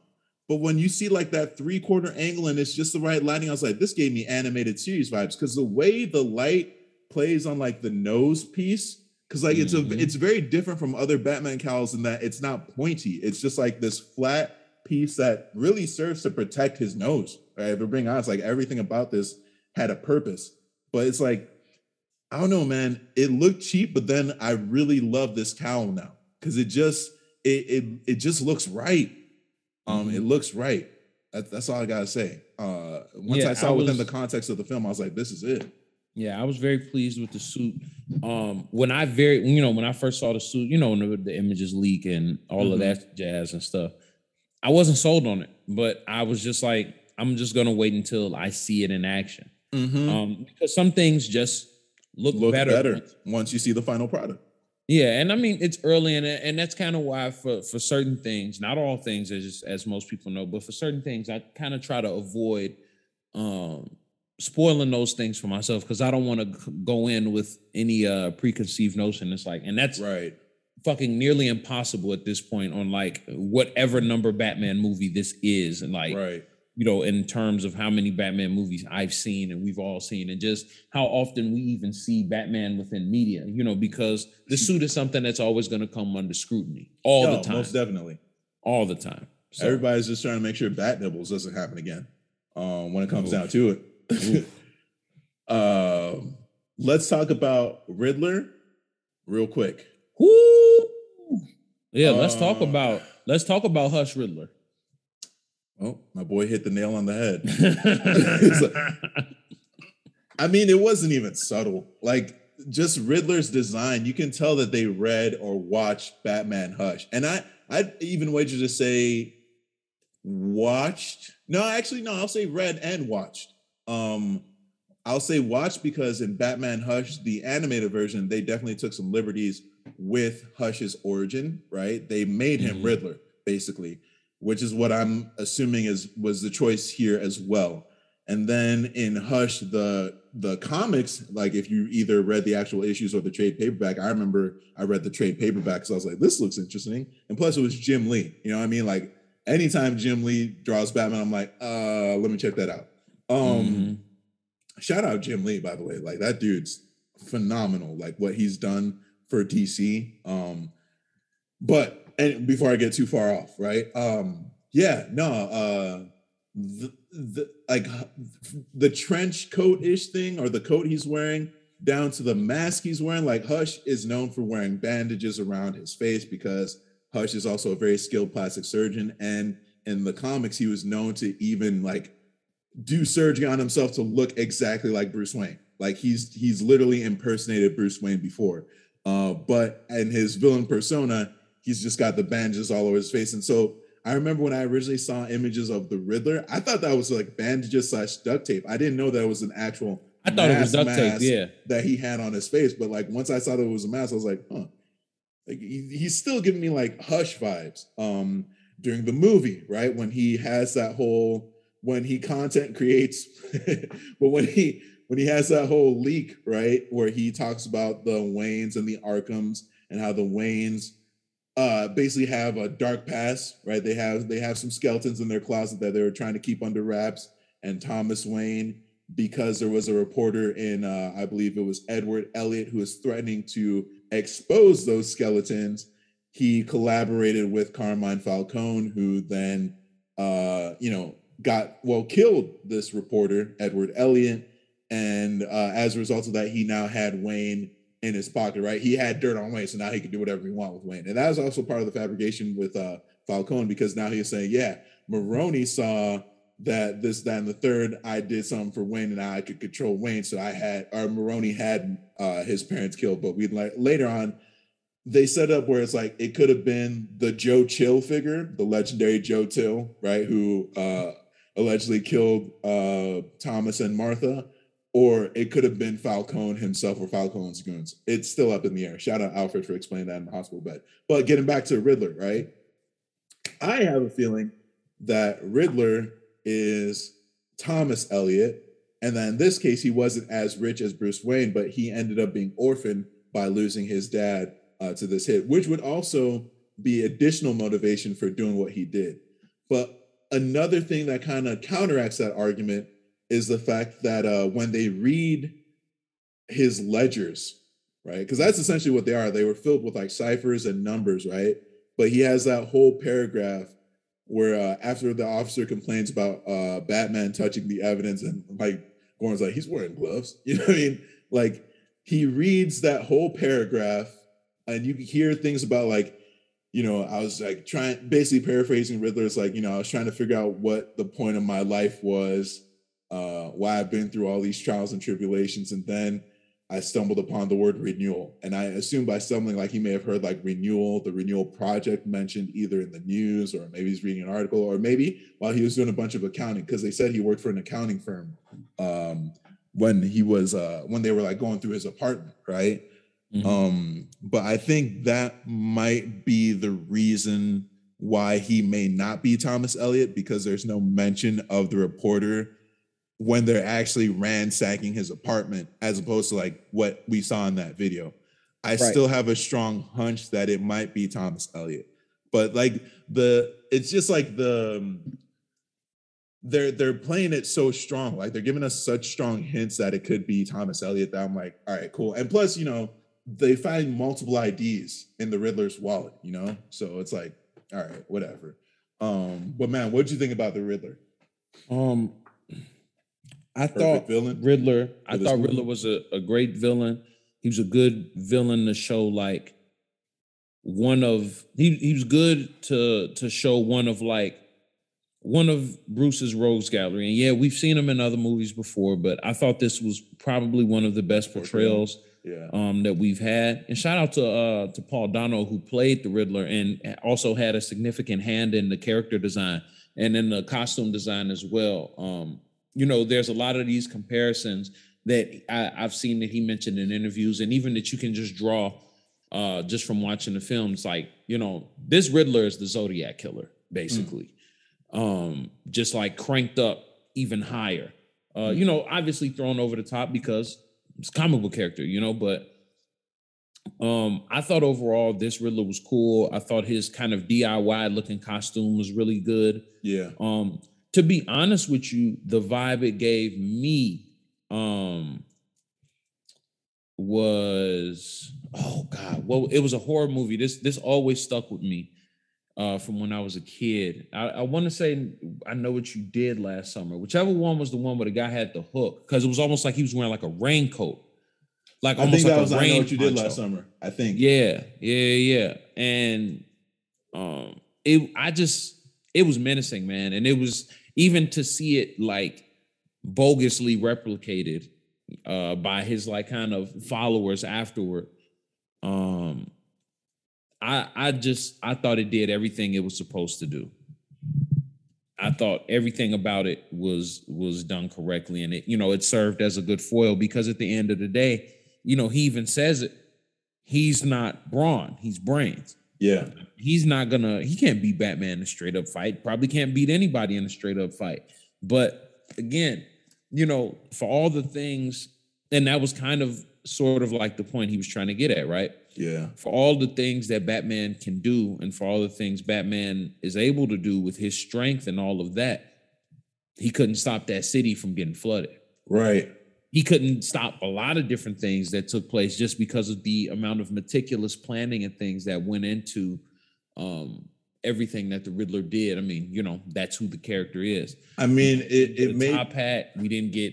But when you see like that three quarter angle and it's just the right lighting, I was like, this gave me animated series vibes because the way the light plays on like the nose piece, because like mm-hmm. it's a mm-hmm. it's very different from other Batman cowls in that it's not pointy. It's just like this flat piece that really serves to protect his nose. Right? If we're being honest, like everything about this had a purpose. But it's like, I don't know, man. It looked cheap, but then I really love this cowl now because it just it, it it just looks right. Um, mm-hmm. it looks right. That, that's all I gotta say. Uh, once yeah, I saw I was, within the context of the film, I was like, this is it. Yeah, I was very pleased with the suit. Um, when I very, you know, when I first saw the suit, you know, the, the images leak and all mm-hmm. of that jazz and stuff, I wasn't sold on it. But I was just like, I'm just gonna wait until I see it in action. Mm-hmm. Um, because some things just look, look better, better once you see the final product. Yeah, and I mean it's early, and and that's kind of why for for certain things, not all things, as as most people know, but for certain things, I kind of try to avoid um spoiling those things for myself because I don't want to go in with any uh preconceived notion. It's like, and that's right, fucking nearly impossible at this point on like whatever number Batman movie this is, and like right you know, in terms of how many Batman movies I've seen and we've all seen, and just how often we even see Batman within media, you know, because the suit is something that's always going to come under scrutiny all the time. Most definitely. All the time. So. Everybody's just trying to make sure Bat Nipples doesn't happen again um, when it comes down to it. uh, let's talk about Riddler real quick. Woo! Yeah, uh, let's talk uh, about let's talk about Hush Riddler. Oh, my boy hit the nail on the head. I mean, it wasn't even subtle. Like just Riddler's design, you can tell that they read or watched Batman Hush. And I I'd even wager to say watched. No, actually, no, I'll say read and watched. Um, I'll say watched because in Batman Hush, the animated version, they definitely took some liberties with Hush's origin, right? They made him mm-hmm. Riddler, basically which is what I'm assuming is was the choice here as well. And then in Hush, the the comics, like if you either read the actual issues or the trade paperback, I remember I read the trade paperback because I was like, this looks interesting. And plus, it was Jim Lee. You know what I mean? Like anytime Jim Lee draws Batman, I'm like, uh, let me check that out. Um, mm-hmm. shout out Jim Lee, by the way. Like that dude's phenomenal. Like what he's done for DC. Um, but and before I get too far off, right? Um, yeah, no, uh, the, the like the trench coat ish thing or the coat he's wearing down to the mask he's wearing. Like Hush is known for wearing bandages around his face because Hush is also a very skilled plastic surgeon, and in the comics, he was known to even like do surgery on himself to look exactly like Bruce Wayne. Like he's he's literally impersonated Bruce Wayne before. Uh, but in his villain persona, he's just got the bandages all over his face. And so I remember when I originally saw images of the Riddler, I thought that was like bandages slash duct tape. I didn't know that was an actual. I thought it was duct tape, yeah, that he had on his face. But like once I saw that it was a mask, I was like, huh. Like he, he's still giving me like Hush vibes. Um, during the movie, right when he has that whole when he content creates, but when he when he has that whole leak, right, where he talks about the Waynes and the Arkhams and how the Waynes uh basically have a dark past, right? They have they have some skeletons in their closet that they were trying to keep under wraps. And Thomas Wayne, because there was a reporter in uh, I believe it was Edward Elliot who was threatening to expose those skeletons, he collaborated with Carmine Falcone, who then uh, you know, got well killed this reporter, Edward Elliot. And uh, as a result of that, he now had Wayne in his pocket, right? He had dirt on Wayne, so now he could do whatever he want with Wayne. And that was also part of the fabrication with uh, Falcone because now he's saying, yeah, Maroni saw that this, that, and the third, I did something for Wayne and I could control Wayne. So I had, or Maroni had uh, his parents killed. But we like later on, they set up where it's like it could have been the Joe Chill figure, the legendary Joe Chill, right? Who uh, allegedly killed uh, Thomas and Martha or it could have been Falcone himself or Falcone's goons. It's still up in the air. Shout out Alfred for explaining that in the hospital bed. But getting back to Riddler, right? I have a feeling that Riddler is Thomas Elliot. And that in this case, he wasn't as rich as Bruce Wayne, but he ended up being orphaned by losing his dad uh, to this hit, which would also be additional motivation for doing what he did. But another thing that kind of counteracts that argument is the fact that uh, when they read his ledgers, right? Because that's essentially what they are. They were filled with like ciphers and numbers, right? But he has that whole paragraph where uh, after the officer complains about uh, Batman touching the evidence, and like Gordon's like, he's wearing gloves. You know what I mean? Like he reads that whole paragraph, and you hear things about like, you know, I was like trying, basically paraphrasing Riddler's like, you know, I was trying to figure out what the point of my life was uh, why I've been through all these trials and tribulations. And then I stumbled upon the word renewal. And I assume by stumbling, like he may have heard like renewal, the renewal project mentioned either in the news or maybe he's reading an article or maybe while he was doing a bunch of accounting, because they said he worked for an accounting firm um, when he was, uh, when they were like going through his apartment, right? Mm-hmm. Um, but I think that might be the reason why he may not be Thomas Elliot because there's no mention of the reporter when they're actually ransacking his apartment as opposed to like what we saw in that video. I right. still have a strong hunch that it might be Thomas Elliot. But like the it's just like the um, they're they're playing it so strong. Like they're giving us such strong hints that it could be Thomas Elliot that I'm like, all right, cool. And plus, you know, they find multiple IDs in the Riddler's wallet, you know? So it's like, all right, whatever. Um, but man, what did you think about the Riddler? Um, I thought villain Riddler. I thought Riddler was a, a great villain. He was a good villain to show like one of he he was good to to show one of like one of Bruce's rogues gallery. And yeah, we've seen him in other movies before, but I thought this was probably one of the best portrayals yeah. um, that we've had. And shout out to uh, to Paul Dano who played the Riddler and also had a significant hand in the character design and in the costume design as well. Um, you know, there's a lot of these comparisons that I, have seen that he mentioned in interviews, and even that you can just draw uh, just from watching the films. Like, you know, this Riddler is the Zodiac killer, basically, mm. um, just like cranked up even higher. Uh, you know, obviously thrown over the top because it's comic book character, you know, but um, I thought overall this Riddler was cool. I thought his kind of DIY looking costume was really good. Yeah. Um, to be honest with you, the vibe it gave me um was oh god, well, it was a horror movie. This this always stuck with me uh from when I was a kid. I, I want to say I know what you did last summer. Whichever one was the one where the guy had the hook, because it was almost like he was wearing like a raincoat. Like almost like was, a rain. I know what you did last summer. I think. Yeah, yeah, yeah. And um it I just it was menacing, man. And it was even to see it like bogusly replicated uh by his like kind of followers afterward um i i just i thought it did everything it was supposed to do. I thought everything about it was was done correctly and it you know it served as a good foil because at the end of the day you know he even says it he's not brawn he's brains yeah. He's not gonna, he can't beat Batman in a straight up fight. Probably can't beat anybody in a straight up fight. But again, you know, for all the things, and that was kind of sort of like the point he was trying to get at, right? Yeah. For all the things that Batman can do, and for all the things Batman is able to do with his strength and all of that, he couldn't stop that city from getting flooded. Right. He couldn't stop a lot of different things that took place just because of the amount of meticulous planning and things that went into um, everything that the Riddler did. I mean, you know, that's who the character is. I mean, it it made top hat. We didn't get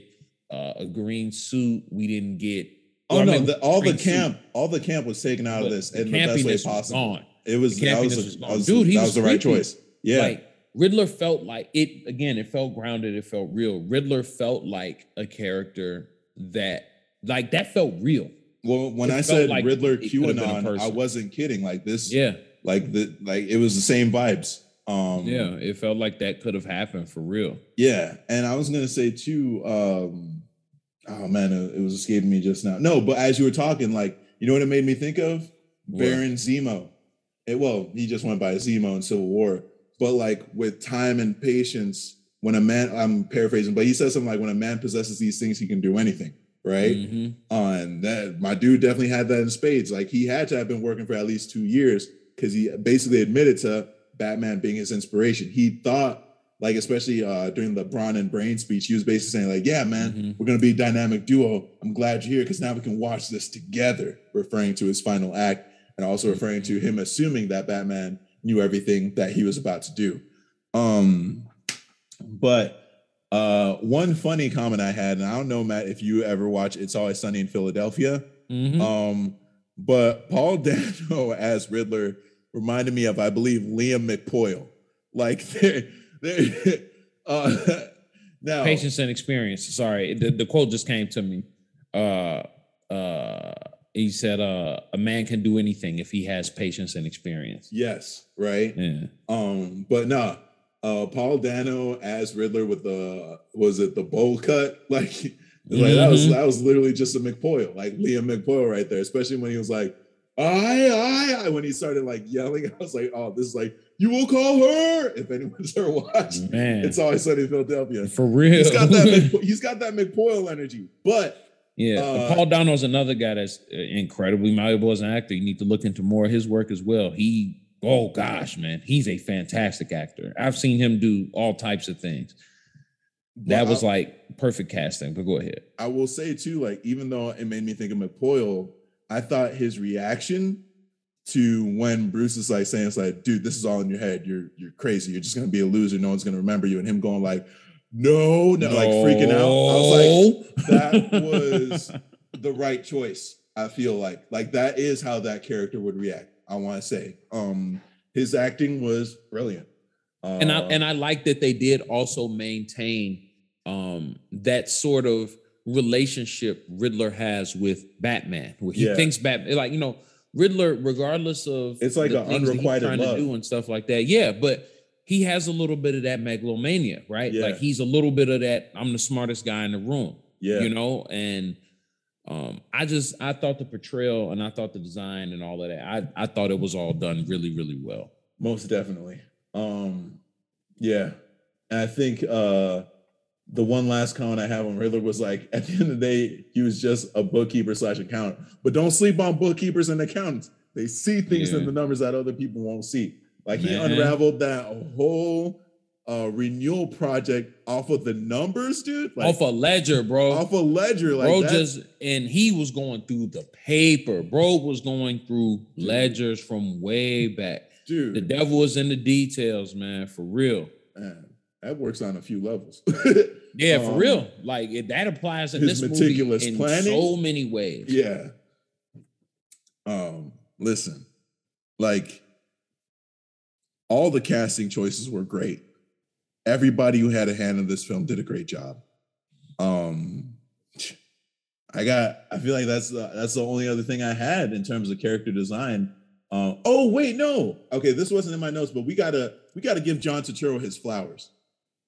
uh, a green suit. We didn't get. Oh well, no! I mean, the, all the camp, suit. all the camp was taken out of this in the best way possible. Gone. It was the that was, was, a, was dude. He was, was the right choice. Yeah. Like, Riddler felt like it again, it felt grounded, it felt real. Riddler felt like a character that like that felt real. Well, when it I said like Riddler QAnon, I wasn't kidding. Like this, yeah, like the like it was the same vibes. Um Yeah, it felt like that could have happened for real. Yeah, and I was gonna say too. um Oh man, it, was escaping me just now. No, but as you were talking, like you know what it made me think of? What? Baron Zemo. It, well, he just went by Zemo in Civil War but like with time and patience, when a man, I'm paraphrasing, but he says something like, when a man possesses these things, he can do anything. Right. Mm-hmm. Uh, and that my dude definitely had that in spades. Like he had to have been working for at least two years because he basically admitted to Batman being his inspiration. He thought, like, especially uh, during the Brawn and Brain speech, he was basically saying, like, yeah, man, mm-hmm. we're going to be a dynamic duo. I'm glad you're here because now we can watch this together, referring to his final act and also referring to him assuming that Batman knew everything that he was about to do. Um, but uh, one funny comment I had, and I don't know, Matt, if you ever watch It's Always Sunny in Philadelphia. Mm-hmm. Um, but Paul Dano as Riddler reminded me of, I believe, Liam McPoyle. Like they're, they're uh now patience and experience. Sorry, the, the quote just came to me. Uh uh he said uh, a man can do anything if he has patience and experience. Yes, right. Yeah. Um, but nah, uh, Paul Dano as Riddler with the was it the bowl cut? Like, mm-hmm. like that was mm-hmm. that was literally just a McPoyle, like Liam McPoyle right there. Especially when he was like, I, I, I, when he started like yelling, I was like, oh, this is like you will call her. If anyone's ever watched, Man. it's always sunny in Philadelphia. For real, he's got that. he's got that McPoyle energy, but yeah, uh, Paul Dano's another guy that's uh, incredibly malleable as an actor. You need to look into more of his work as well. He, oh gosh, man, he's a fantastic actor. I've seen him do all types of things. That was I, like perfect casting. But go ahead. I will say too, like even though it made me think of McPoyle, I thought his reaction to when Bruce is like saying it's like, dude, this is all in your head. You're you're crazy. You're just gonna be a loser. No one's gonna remember you. And him going like, no, no, no, like freaking out. I was like, that was the right choice. I feel like, like that is how that character would react. I want to say, um, his acting was brilliant, uh, and I and I like that they did also maintain um that sort of relationship Riddler has with Batman, where he yeah. thinks Batman, like you know, Riddler, regardless of it's like an unrequited love. to do and stuff like that. Yeah, but he has a little bit of that megalomania, right? Yeah. Like he's a little bit of that. I'm the smartest guy in the room. Yeah. You know, and um, I just I thought the portrayal and I thought the design and all of that. I I thought it was all done really really well. Most definitely. Um, yeah, and I think uh the one last comment I have on Riddler was like, at the end of the day, he was just a bookkeeper slash accountant. But don't sleep on bookkeepers and accountants. They see things yeah. in the numbers that other people won't see. Like Man. he unraveled that whole uh renewal project off of the numbers, dude. Like, off a ledger, bro. Off a ledger, like bro. That. Just and he was going through the paper, bro. Was going through dude. ledgers from way back, dude. The devil was in the details, man. For real. Man, that works on a few levels. yeah, um, for real. Like it, that applies in this meticulous movie in planning. so many ways. Yeah. Um. Listen, like all the casting choices were great. Everybody who had a hand in this film did a great job. Um, I got. I feel like that's the, that's the only other thing I had in terms of character design. Um, oh wait, no. Okay, this wasn't in my notes, but we gotta we gotta give John Turturro his flowers.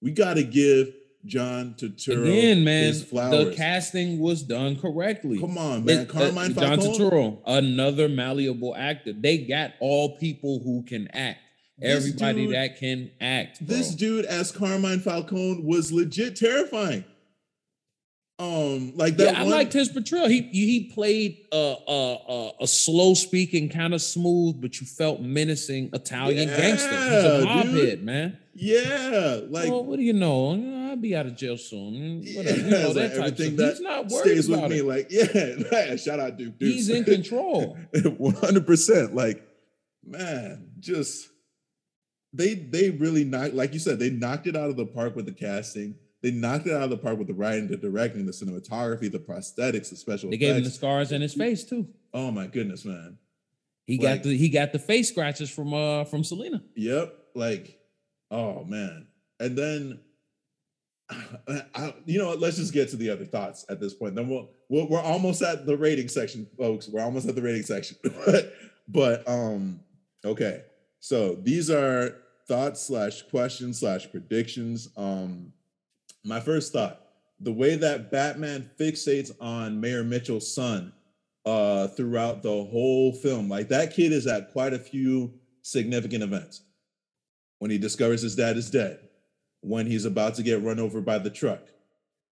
We gotta give John Turturro again, man. His flowers. The casting was done correctly. Come on, man. It, Carmine uh, John Turturro, another malleable actor. They got all people who can act. Everybody dude, that can act. Bro. This dude as Carmine Falcone was legit terrifying. Um, like that. Yeah, one... I liked his portrayal. He he played a a, a slow speaking, kind of smooth, but you felt menacing Italian yeah, gangster. He's a mob man. Yeah, like well, what do you know? I'll be out of jail soon. Whatever, yeah, you know, that like everything that He's not worried stays with me. It. Like, yeah, shout out Duke. Deuce. He's in control. One hundred percent. Like, man, just they they really knocked, like you said, they knocked it out of the park with the casting they knocked it out of the park with the writing, the directing, the cinematography, the prosthetics, the special. They effects. gave him the scars in his face too. Oh my goodness, man! He like, got the he got the face scratches from uh from Selina. Yep, like oh man, and then I, you know what? Let's just get to the other thoughts at this point. Then we'll, we'll we're almost at the rating section, folks. We're almost at the rating section, but but um okay. So these are thoughts slash questions slash predictions. Um my first thought the way that Batman fixates on Mayor Mitchell's son uh, throughout the whole film. Like that kid is at quite a few significant events. When he discovers his dad is dead, when he's about to get run over by the truck,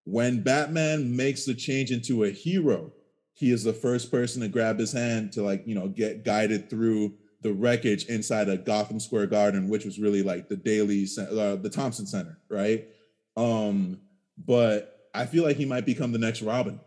when Batman makes the change into a hero, he is the first person to grab his hand to like, you know, get guided through the wreckage inside a Gotham Square Garden, which was really like the Daily, uh, the Thompson Center, right? Um, but I feel like he might become the next Robin.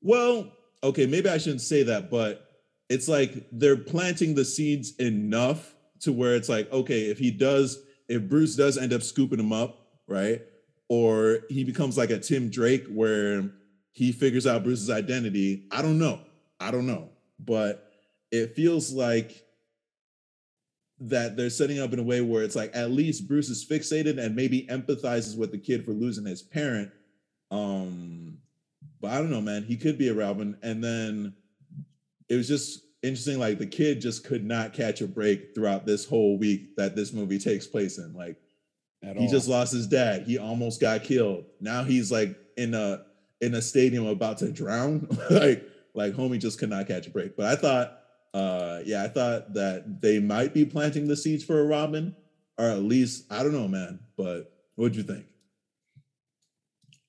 Well, okay, maybe I shouldn't say that, but it's like they're planting the seeds enough to where it's like, okay, if he does, if Bruce does end up scooping him up, right? Or he becomes like a Tim Drake where he figures out Bruce's identity. I don't know. I don't know. But it feels like that they're setting up in a way where it's like at least Bruce is fixated and maybe empathizes with the kid for losing his parent. Um, but I don't know, man. He could be a Robin. And then it was just interesting, like the kid just could not catch a break throughout this whole week that this movie takes place in. Like At he all. just lost his dad. He almost got killed. Now he's like in a in a stadium about to drown. like, like homie just could not catch a break. But I thought uh, yeah, I thought that they might be planting the seeds for a Robin, or at least I don't know, man. But what'd you think?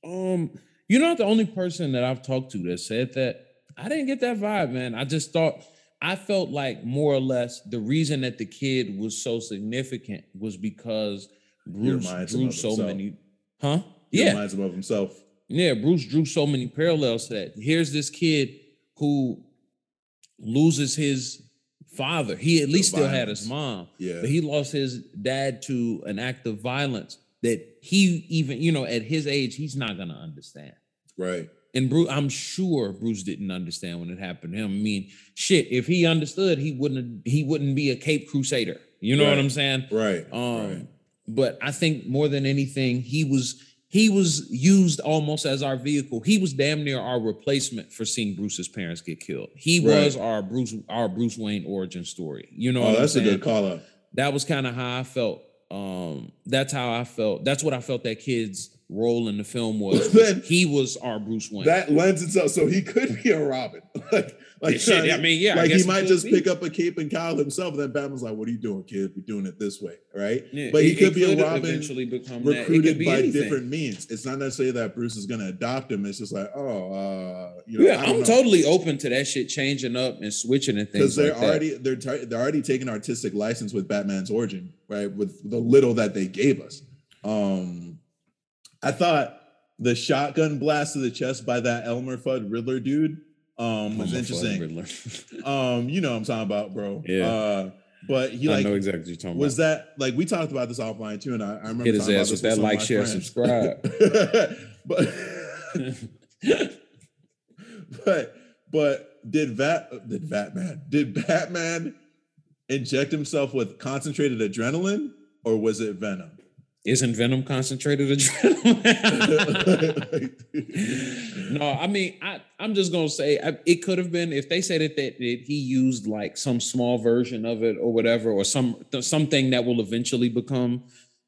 Um, you're not the only person that I've talked to that said that. I didn't get that vibe, man. I just thought I felt like more or less the reason that the kid was so significant was because Bruce drew so himself. many, huh? He yeah, reminds him of himself. Yeah, Bruce drew so many parallels to that. Here's this kid who loses his father. He at least still had his mom. Yeah. But he lost his dad to an act of violence that he even, you know, at his age, he's not gonna understand. Right. And Bruce, I'm sure Bruce didn't understand when it happened to him. I mean, shit, if he understood, he wouldn't he wouldn't be a Cape Crusader. You know right. what I'm saying? Right. Um, right. but I think more than anything, he was he was used almost as our vehicle. He was damn near our replacement for seeing Bruce's parents get killed. He right. was our Bruce, our Bruce Wayne origin story. You know, oh, that's a good call out. That was kind of how I felt. Um, that's how I felt. That's what I felt that kid's role in the film was. he was our Bruce Wayne. That lends itself, so he could be a Robin. like like, shit, I mean, yeah, like he might just be. pick up a cape and cowl himself. And then Batman's like, "What are you doing, kid? We're doing it this way, right?" Yeah, but he it, could it be a Robin eventually become recruited by anything. different means. It's not necessarily that Bruce is going to adopt him. It's just like, oh, uh, you know, yeah, I'm know. totally open to that shit changing up and switching and things. Because they're like already they're t- they're already taking artistic license with Batman's origin, right? With the little that they gave us. Um, I thought the shotgun blast to the chest by that Elmer Fudd Riddler dude um was interesting. um, you know what I'm talking about, bro. Yeah. Uh, but he like I know exactly what you're talking was about. that like we talked about this offline too, and I, I remember hit his ass with that like, share, friends. subscribe. but but but did Vat did Batman did Batman inject himself with concentrated adrenaline or was it venom? Isn't Venom concentrated adrenaline? no, I mean, I, I'm just gonna say I, it could have been if they said it that, that he used like some small version of it or whatever, or some something that will eventually become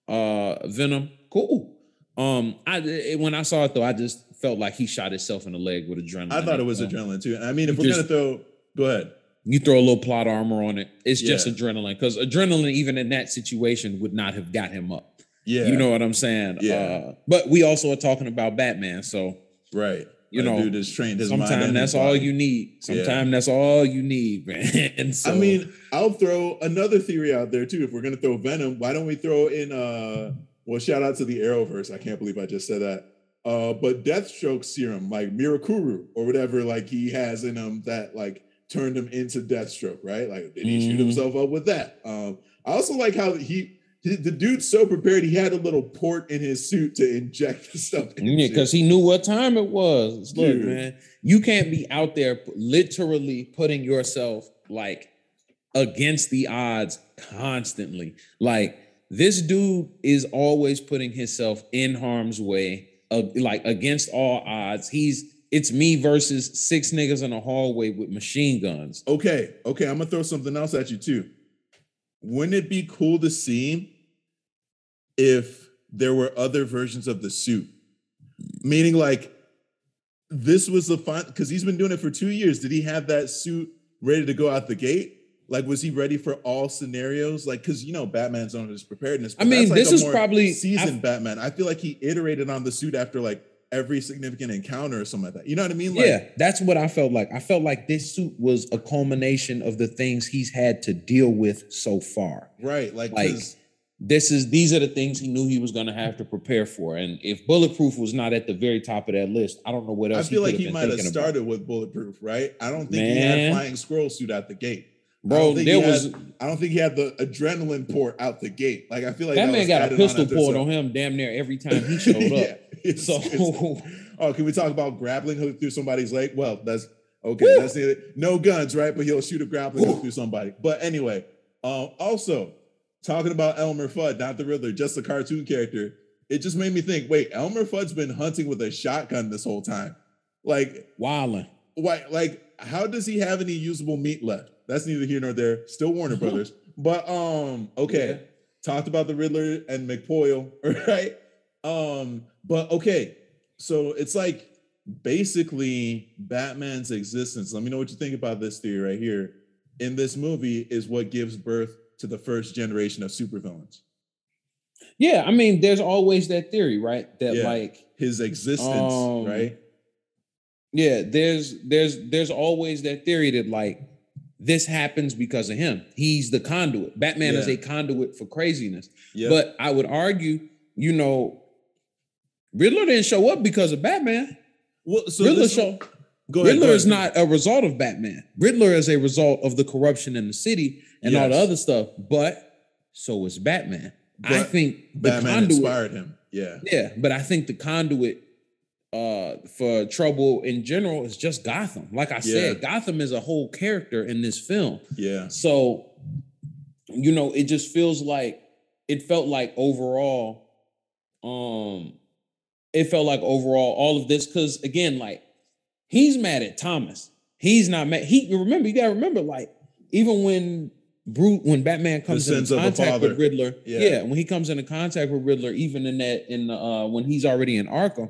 uh Venom. Cool. Um, I when I saw it though, I just felt like he shot himself in the leg with adrenaline. I thought it was um, adrenaline too. I mean, if we're just, gonna throw, go ahead. You throw a little plot armor on it. It's yeah. just adrenaline because adrenaline, even in that situation, would not have got him up. Yeah. You know what I'm saying? Yeah. Uh, but we also are talking about Batman. So right. you know, dude is trained his Sometimes that's all you need. Sometimes yeah. that's all you need, man. and so, I mean, I'll throw another theory out there too. If we're gonna throw Venom, why don't we throw in uh well, shout out to the Arrowverse. I can't believe I just said that. Uh, but Deathstroke serum, like Mirakuru or whatever, like he has in him that like turned him into Deathstroke, right? Like did he mm. shoot mm-hmm. himself up with that? Um, I also like how he the dude's so prepared. He had a little port in his suit to inject the stuff. Yeah, because he knew what time it was. Look, Dude. man, you can't be out there literally putting yourself like against the odds constantly. Like this dude is always putting himself in harm's way, uh, like against all odds. He's it's me versus six niggas in a hallway with machine guns. Okay, okay, I'm gonna throw something else at you too. Wouldn't it be cool to see if there were other versions of the suit? Meaning, like, this was the fun because he's been doing it for two years. Did he have that suit ready to go out the gate? Like, was he ready for all scenarios? Like, because you know, Batman's on his preparedness. I mean, like this is probably seasoned Batman. I feel like he iterated on the suit after like every significant encounter or something like that. You know what I mean? Like, yeah, that's what I felt like. I felt like this suit was a culmination of the things he's had to deal with so far. Right. Like, like this is these are the things he knew he was going to have to prepare for. And if bulletproof was not at the very top of that list, I don't know what else. I feel he like he might have started about. with bulletproof, right? I don't think Man. he had flying squirrel suit out the gate. Bro, there was. Had, I don't think he had the adrenaline port out the gate. Like I feel like that, that man got a pistol pulled on him damn near every time he showed yeah, up. It's, so, it's, oh, can we talk about grappling hook through somebody's leg? Well, that's okay. Woo! That's it. No guns, right? But he'll shoot a grappling hook through somebody. But anyway, um, also talking about Elmer Fudd, not the Riddler, just the cartoon character. It just made me think. Wait, Elmer Fudd's been hunting with a shotgun this whole time. Like wilding. Why? Like, how does he have any usable meat left? That's neither here nor there. Still Warner Brothers. But um, okay. Yeah. Talked about the Riddler and McPoyle, right? Um, but okay, so it's like basically Batman's existence. Let me know what you think about this theory right here. In this movie, is what gives birth to the first generation of supervillains. Yeah, I mean, there's always that theory, right? That yeah. like his existence, um, right? Yeah, there's there's there's always that theory that like this happens because of him. He's the conduit. Batman yeah. is a conduit for craziness. Yep. But I would argue, you know, Riddler didn't show up because of Batman. Well, so Riddler show. Go ahead, Riddler is not a result of Batman. Riddler is a result of the corruption in the city and yes. all the other stuff. But so is Batman. But I think Batman conduit, inspired him. Yeah. Yeah. But I think the conduit uh for trouble in general is just Gotham. Like I yeah. said, Gotham is a whole character in this film. Yeah. So, you know, it just feels like it felt like overall, um, it felt like overall all of this, because again, like he's mad at Thomas. He's not mad. He remember, you gotta remember, like, even when Brute, when Batman comes into contact with Riddler, yeah. yeah. when he comes into contact with Riddler, even in that in the uh when he's already in Arkham,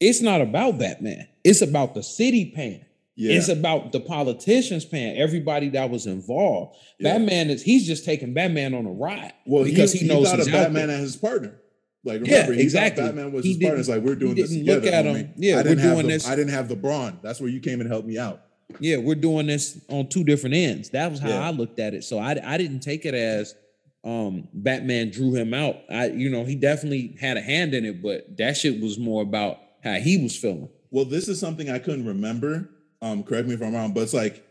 it's not about Batman. It's about the city paying. Yeah. It's about the politicians paying everybody that was involved. Yeah. Batman is he's just taking Batman on a ride. Well, because he, he knows he thought of Batman and his partner. Like remember, yeah, exactly. Batman was he his partner. It's like we're doing this together. Look at him. Yeah, I didn't we're doing the, this. I didn't have the brawn. That's where you came and helped me out. Yeah, we're doing this on two different ends. That was how yeah. I looked at it. So I I didn't take it as um Batman drew him out. I you know he definitely had a hand in it, but that shit was more about how he was feeling. Well, this is something I couldn't remember. Um, correct me if I'm wrong, but it's like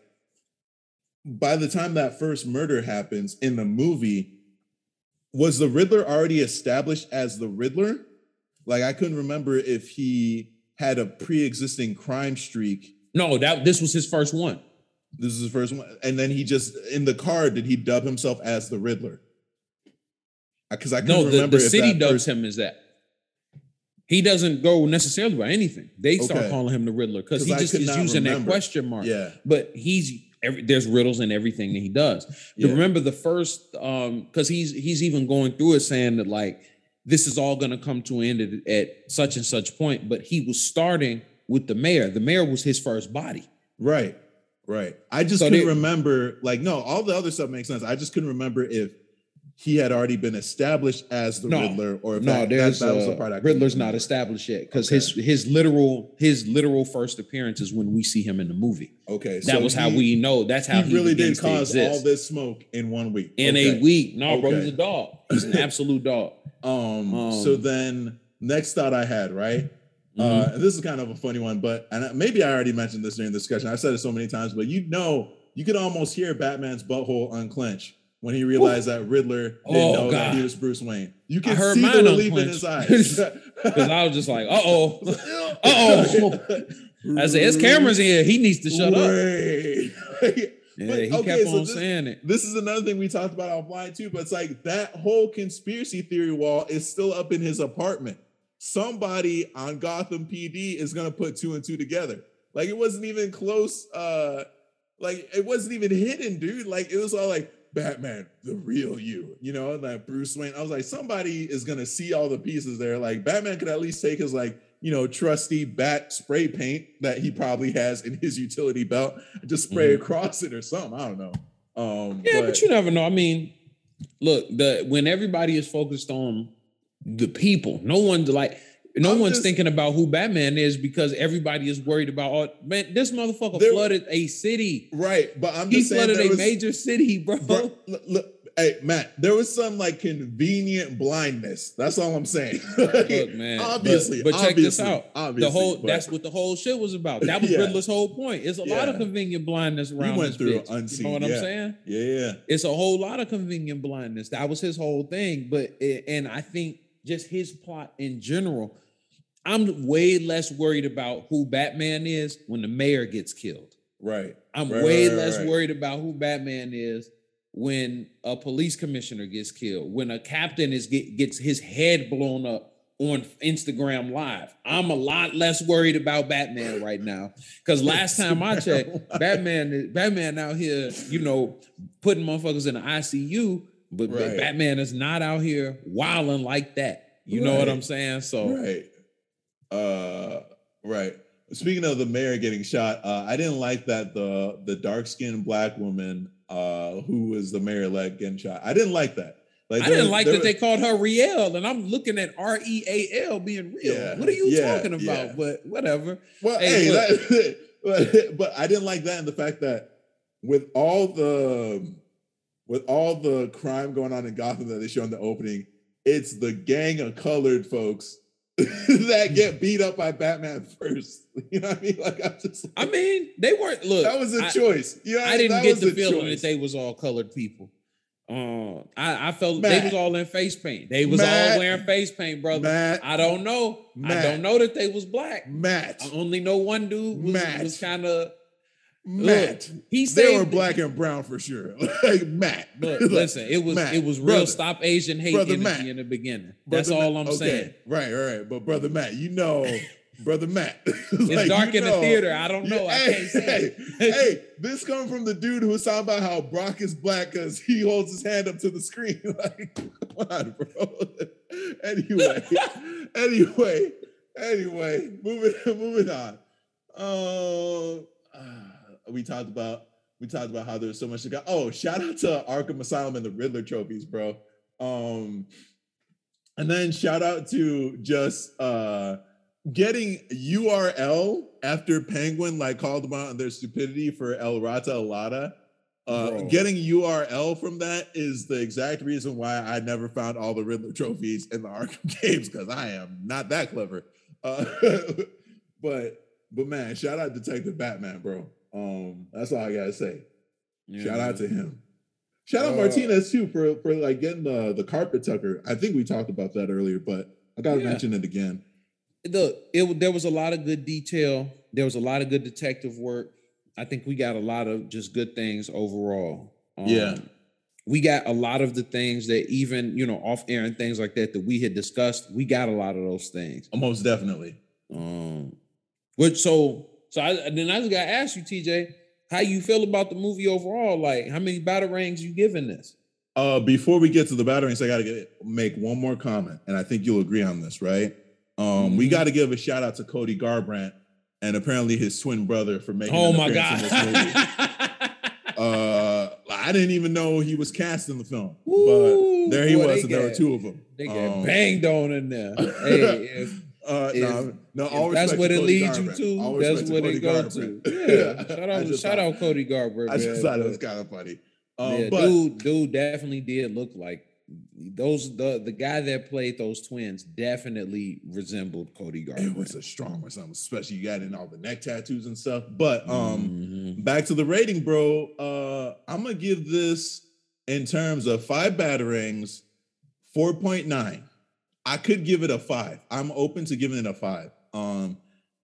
by the time that first murder happens in the movie, was the Riddler already established as the Riddler? Like I couldn't remember if he had a pre-existing crime streak. No, that this was his first one. This is the first one, and then he just in the car did he dub himself as the Riddler? Because I couldn't no, the, remember. The city dubs him as that. He doesn't go necessarily by anything. They start calling him the Riddler because he just is using remember. that question mark. Yeah. But he's every, there's riddles in everything that he does. Yeah. Remember the first um because he's he's even going through it saying that like this is all going to come to an end at, at such and such point. But he was starting with the mayor. The mayor was his first body. Right. Right. I just so couldn't they, remember like no, all the other stuff makes sense. I just couldn't remember if he had already been established as the no, Riddler, or if no, that, there's that, that part Riddler's not established yet because okay. his his literal his literal first appearance is when we see him in the movie. Okay, that so was he, how we know. That's how he, he really did cause all this smoke in one week. In okay. a week, no, okay. bro, he's a dog. He's an absolute dog. Um, um, So then, next thought I had right. Uh, mm-hmm. Uh, this is kind of a funny one, but and maybe I already mentioned this during the discussion. I've said it so many times, but you know, you could almost hear Batman's butthole unclench when he realized Ooh. that Riddler didn't oh, know God. that he was Bruce Wayne. You can see the relief in his eyes. Because I was just like, uh oh, uh oh. I said, his camera's here. He needs to shut Wait. up. Yeah, but, he okay, kept on this, saying it. This is another thing we talked about offline too, but it's like that whole conspiracy theory wall is still up in his apartment. Somebody on Gotham PD is gonna put two and two together. Like it wasn't even close. Uh, like it wasn't even hidden, dude. Like it was all like, Batman, the real you, you know, like Bruce Wayne. I was like, somebody is gonna see all the pieces there. Like Batman could at least take his like, you know, trusty bat spray paint that he probably has in his utility belt and just spray mm-hmm. across it or something. I don't know. Um, yeah, but, but you never know. I mean, look, the when everybody is focused on the people, no one's like no I'm one's just, thinking about who Batman is because everybody is worried about all man. This motherfucker there, flooded a city. Right, but I'm he flooded a was, major city, bro. bro look, look, hey Matt, there was some like convenient blindness. That's all I'm saying. look, man. Obviously, but, but check this out. Obviously, the whole but, that's what the whole shit was about. That was yeah. Riddler's whole point. It's a yeah. lot of convenient blindness around. He went through bitch. unseen. You know what yeah. I'm saying? Yeah, yeah. It's a whole lot of convenient blindness. That was his whole thing. But and I think just his plot in general I'm way less worried about who Batman is when the mayor gets killed. Right. I'm right, way right, less right. worried about who Batman is when a police commissioner gets killed, when a captain is get, gets his head blown up on Instagram Live. I'm a lot less worried about Batman right now because last time I checked, Batman Batman out here, you know, putting motherfuckers in the ICU, but, right. but Batman is not out here wilding like that. You right. know what I'm saying? So right. Uh, right. Speaking of the mayor getting shot, uh, I didn't like that the the dark skinned black woman uh, who was the mayor elect getting shot. I didn't like that. Like, I didn't was, like that was, they called her Riel, and I'm looking at R E A L being real. Yeah, what are you yeah, talking about? Yeah. But whatever. Well, hey, hey but, but I didn't like that and the fact that with all the with all the crime going on in Gotham that they show in the opening, it's the gang of colored folks that get beat up by Batman first. You know what I mean? Like I just like, I mean, they weren't look. That was a I, choice. You know I didn't get the feeling choice. that they was all colored people. Uh, I, I felt Matt. they was all in face paint. They was Matt. all wearing face paint, brother. Matt. I don't know. I don't know that they was black. Matt. I only know one dude was, was kind of Matt. Look, he said they were black and brown for sure. like Matt. Look, listen, it was Matt, it was real brother, stop Asian hate energy Matt, in the beginning. That's all I'm okay, saying. Right, right. But brother Matt, you know, brother Matt. it's like, dark in know, the theater. I don't know. I can't say. Hey, hey, this coming from the dude who was talking about how Brock is black because he holds his hand up to the screen. like, come on, bro. anyway, anyway, anyway, moving moving on. Uh, uh we talked about we talked about how there's so much to go. Oh, shout out to Arkham Asylum and the Riddler trophies, bro. Um, and then shout out to just uh getting URL after Penguin like called them out on their stupidity for El Rata Alada. Uh, getting URL from that is the exact reason why I never found all the Riddler trophies in the Arkham games because I am not that clever. Uh, but but man, shout out Detective Batman, bro. Um, that's all I gotta say. Yeah, Shout out to him. Shout out uh, Martinez too for for like getting the the carpet tucker. I think we talked about that earlier, but I gotta yeah. mention it again. The it there was a lot of good detail. There was a lot of good detective work. I think we got a lot of just good things overall. Um, yeah. We got a lot of the things that even, you know, off air and things like that that we had discussed. We got a lot of those things. Most definitely. Um, which so so I, then I just got to ask you, TJ, how you feel about the movie overall? Like, how many battle batarangs you giving this? Uh, before we get to the battle batarangs, I got to make one more comment, and I think you'll agree on this, right? Um, mm-hmm. We got to give a shout out to Cody Garbrandt and apparently his twin brother for making. This movie. Oh my god! uh, I didn't even know he was cast in the film, Ooh, but there he boy, was, and there were two of them. They get um, banged on in there. hey, uh, no, no, that's what it leads you to. That's what it goes to. Yeah, shout out, shout out Cody Garbrandt. I just thought it was kind of funny. Um, yeah, but, dude, dude definitely did look like those the the guy that played those twins definitely resembled Cody Garbrandt. It was a strong or something, especially you got in all the neck tattoos and stuff. But um mm-hmm. back to the rating, bro. Uh I'm gonna give this in terms of five batarangs, 4.9. I could give it a five. I'm open to giving it a five. Um,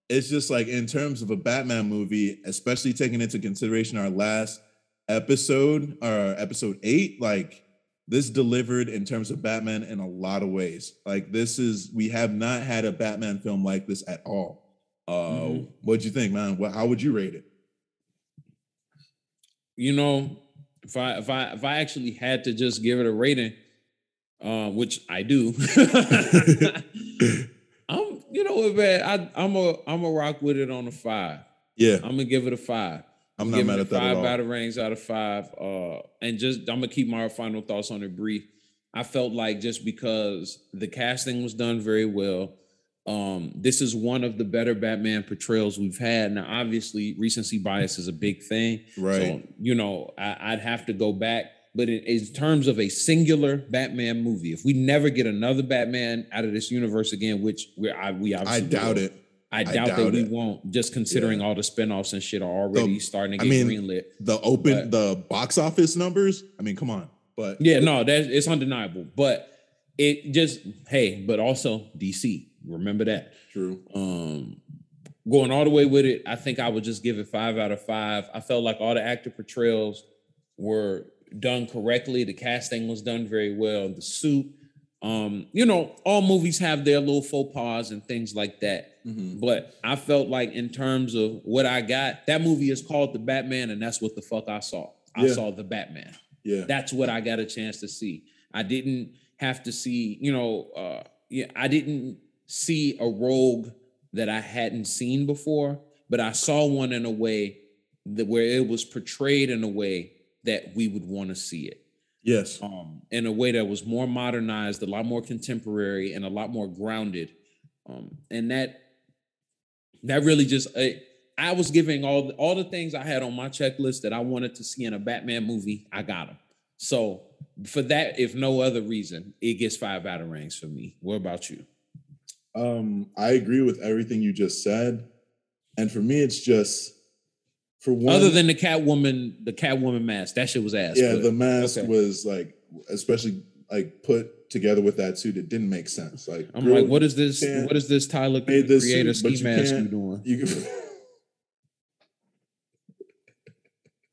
it's just like in terms of a Batman movie, especially taking into consideration our last episode or episode eight, like this delivered in terms of Batman in a lot of ways. Like this is we have not had a Batman film like this at all. Uh mm-hmm. what'd you think, man? What how would you rate it? You know, if I if I if I actually had to just give it a rating, uh, which I do, I'm you know what, man, I I'm a I'm a rock with it on a five. Yeah. I'm gonna give it a five. I'm not mad at that five at all. batarangs out of five. Uh, and just I'm gonna keep my final thoughts on it brief. I felt like just because the casting was done very well, um, this is one of the better Batman portrayals we've had. Now, obviously, recency bias is a big thing, right? So, you know, I, would have to go back. But in, in, terms of a singular Batman movie, if we never get another Batman out of this universe again, which we I, we obviously I doubt will, it. I doubt, I doubt that we won't, just considering yeah. all the spinoffs and shit are already the, starting to get I mean, greenlit. The open, but, the box office numbers. I mean, come on. But yeah, no, that it's undeniable. But it just hey, but also DC. Remember that. True. Um, going all the way with it, I think I would just give it five out of five. I felt like all the actor portrayals were done correctly. The casting was done very well. The suit um, you know, all movies have their little faux pas and things like that. Mm-hmm. But I felt like in terms of what I got, that movie is called The Batman, and that's what the fuck I saw. I yeah. saw The Batman. Yeah. That's what I got a chance to see. I didn't have to see, you know, uh, yeah, I didn't see a rogue that I hadn't seen before, but I saw one in a way that where it was portrayed in a way that we would want to see it. Yes. Um, in a way that was more modernized, a lot more contemporary, and a lot more grounded. Um, and that that really just uh, I was giving all the, all the things I had on my checklist that I wanted to see in a Batman movie. I got them. So for that, if no other reason, it gets five batarangs for me. What about you? Um, I agree with everything you just said, and for me, it's just for one, other than the Catwoman, the Catwoman mask, that shit was ass. Yeah, but, the mask okay. was like, especially like put together with that suit, it didn't make sense. Like, I'm girl, like, what is this? What is this Tyler the Creator suit, ski mask you doing? You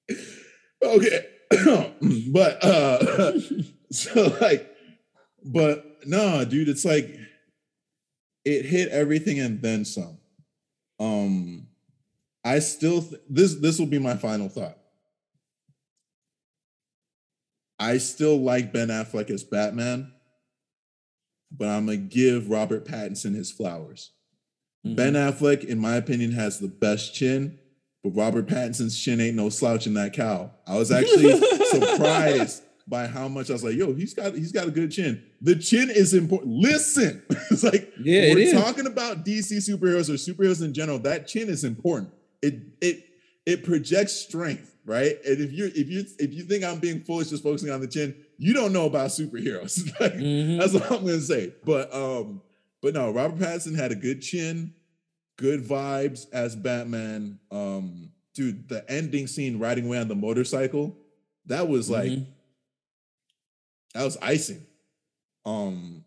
can, okay, but uh so like, but no, dude, it's like it hit everything and then some. Um I still th- this this will be my final thought. I still like Ben Affleck as Batman, but I'm gonna give Robert Pattinson his flowers. Mm-hmm. Ben Affleck, in my opinion, has the best chin, but Robert Pattinson's chin ain't no slouch in that cowl. I was actually surprised by how much I was like, yo, he's got he's got a good chin. The chin is important. Listen, it's like yeah, we're talking about DC superheroes or superheroes in general. That chin is important it it it projects strength, right? And if you if you if you think I'm being foolish just focusing on the chin, you don't know about superheroes. like, mm-hmm. That's what I'm gonna say. But um, but no, Robert Pattinson had a good chin, good vibes as Batman. Um, dude, the ending scene riding away on the motorcycle, that was like mm-hmm. that was icing. Um,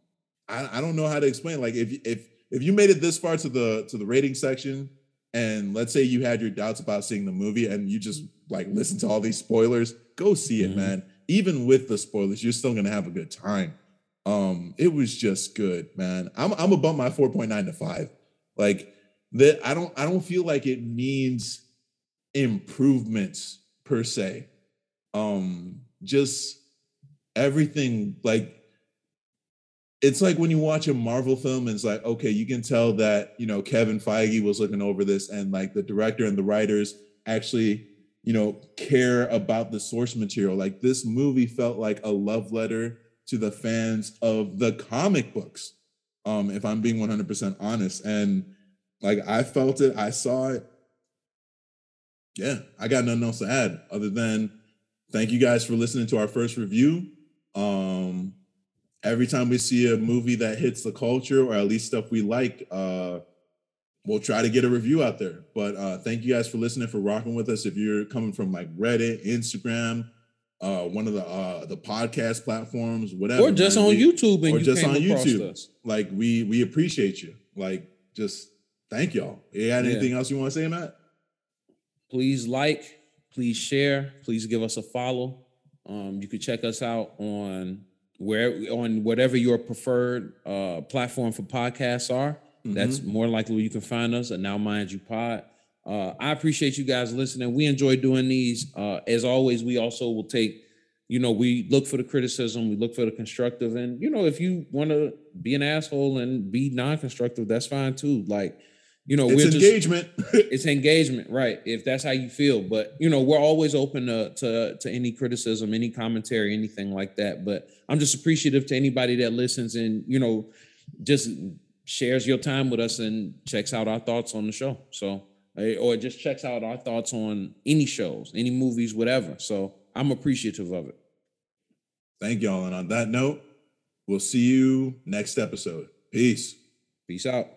I, I don't know how to explain. Like if if if you made it this far to the to the rating section and let's say you had your doubts about seeing the movie and you just like listen to all these spoilers, go see it, mm-hmm. man. Even with the spoilers, you're still gonna have a good time. Um, it was just good, man. I'm I'm gonna bump my 4.9 to 5. Like that, I don't I don't feel like it needs improvements per se. Um, just everything like it's like when you watch a Marvel film and it's like, okay, you can tell that, you know, Kevin Feige was looking over this and like the director and the writers actually you know, care about the source material. Like this movie felt like a love letter to the fans of the comic books. Um, if I'm being 100% honest. And like I felt it, I saw it. Yeah, I got nothing else to add other than thank you guys for listening to our first review. Um, every time we see a movie that hits the culture or at least stuff we like, uh, we'll try to get a review out there. But uh, thank you guys for listening, for rocking with us. If you're coming from like Reddit, Instagram, uh, one of the uh, the podcast platforms, whatever, or just man, on we, YouTube, and or just on YouTube, us. like we we appreciate you. Like just thank y'all. You got anything yeah. else you want to say, Matt? Please like, please share, please give us a follow. Um, you can check us out on where on whatever your preferred uh, platform for podcasts are. Mm-hmm. That's more likely where you can find us at Now Mind You Pod. Uh, I appreciate you guys listening. We enjoy doing these. Uh, as always, we also will take, you know, we look for the criticism, we look for the constructive, and you know, if you want to be an asshole and be non-constructive, that's fine too. Like, you know, it's we're engagement. Just, it's engagement, right? If that's how you feel, but you know, we're always open to to to any criticism, any commentary, anything like that. But I'm just appreciative to anybody that listens and you know, just shares your time with us and checks out our thoughts on the show. So eh, or just checks out our thoughts on any shows, any movies, whatever. So I'm appreciative of it. Thank y'all. And on that note, we'll see you next episode. Peace. Peace out.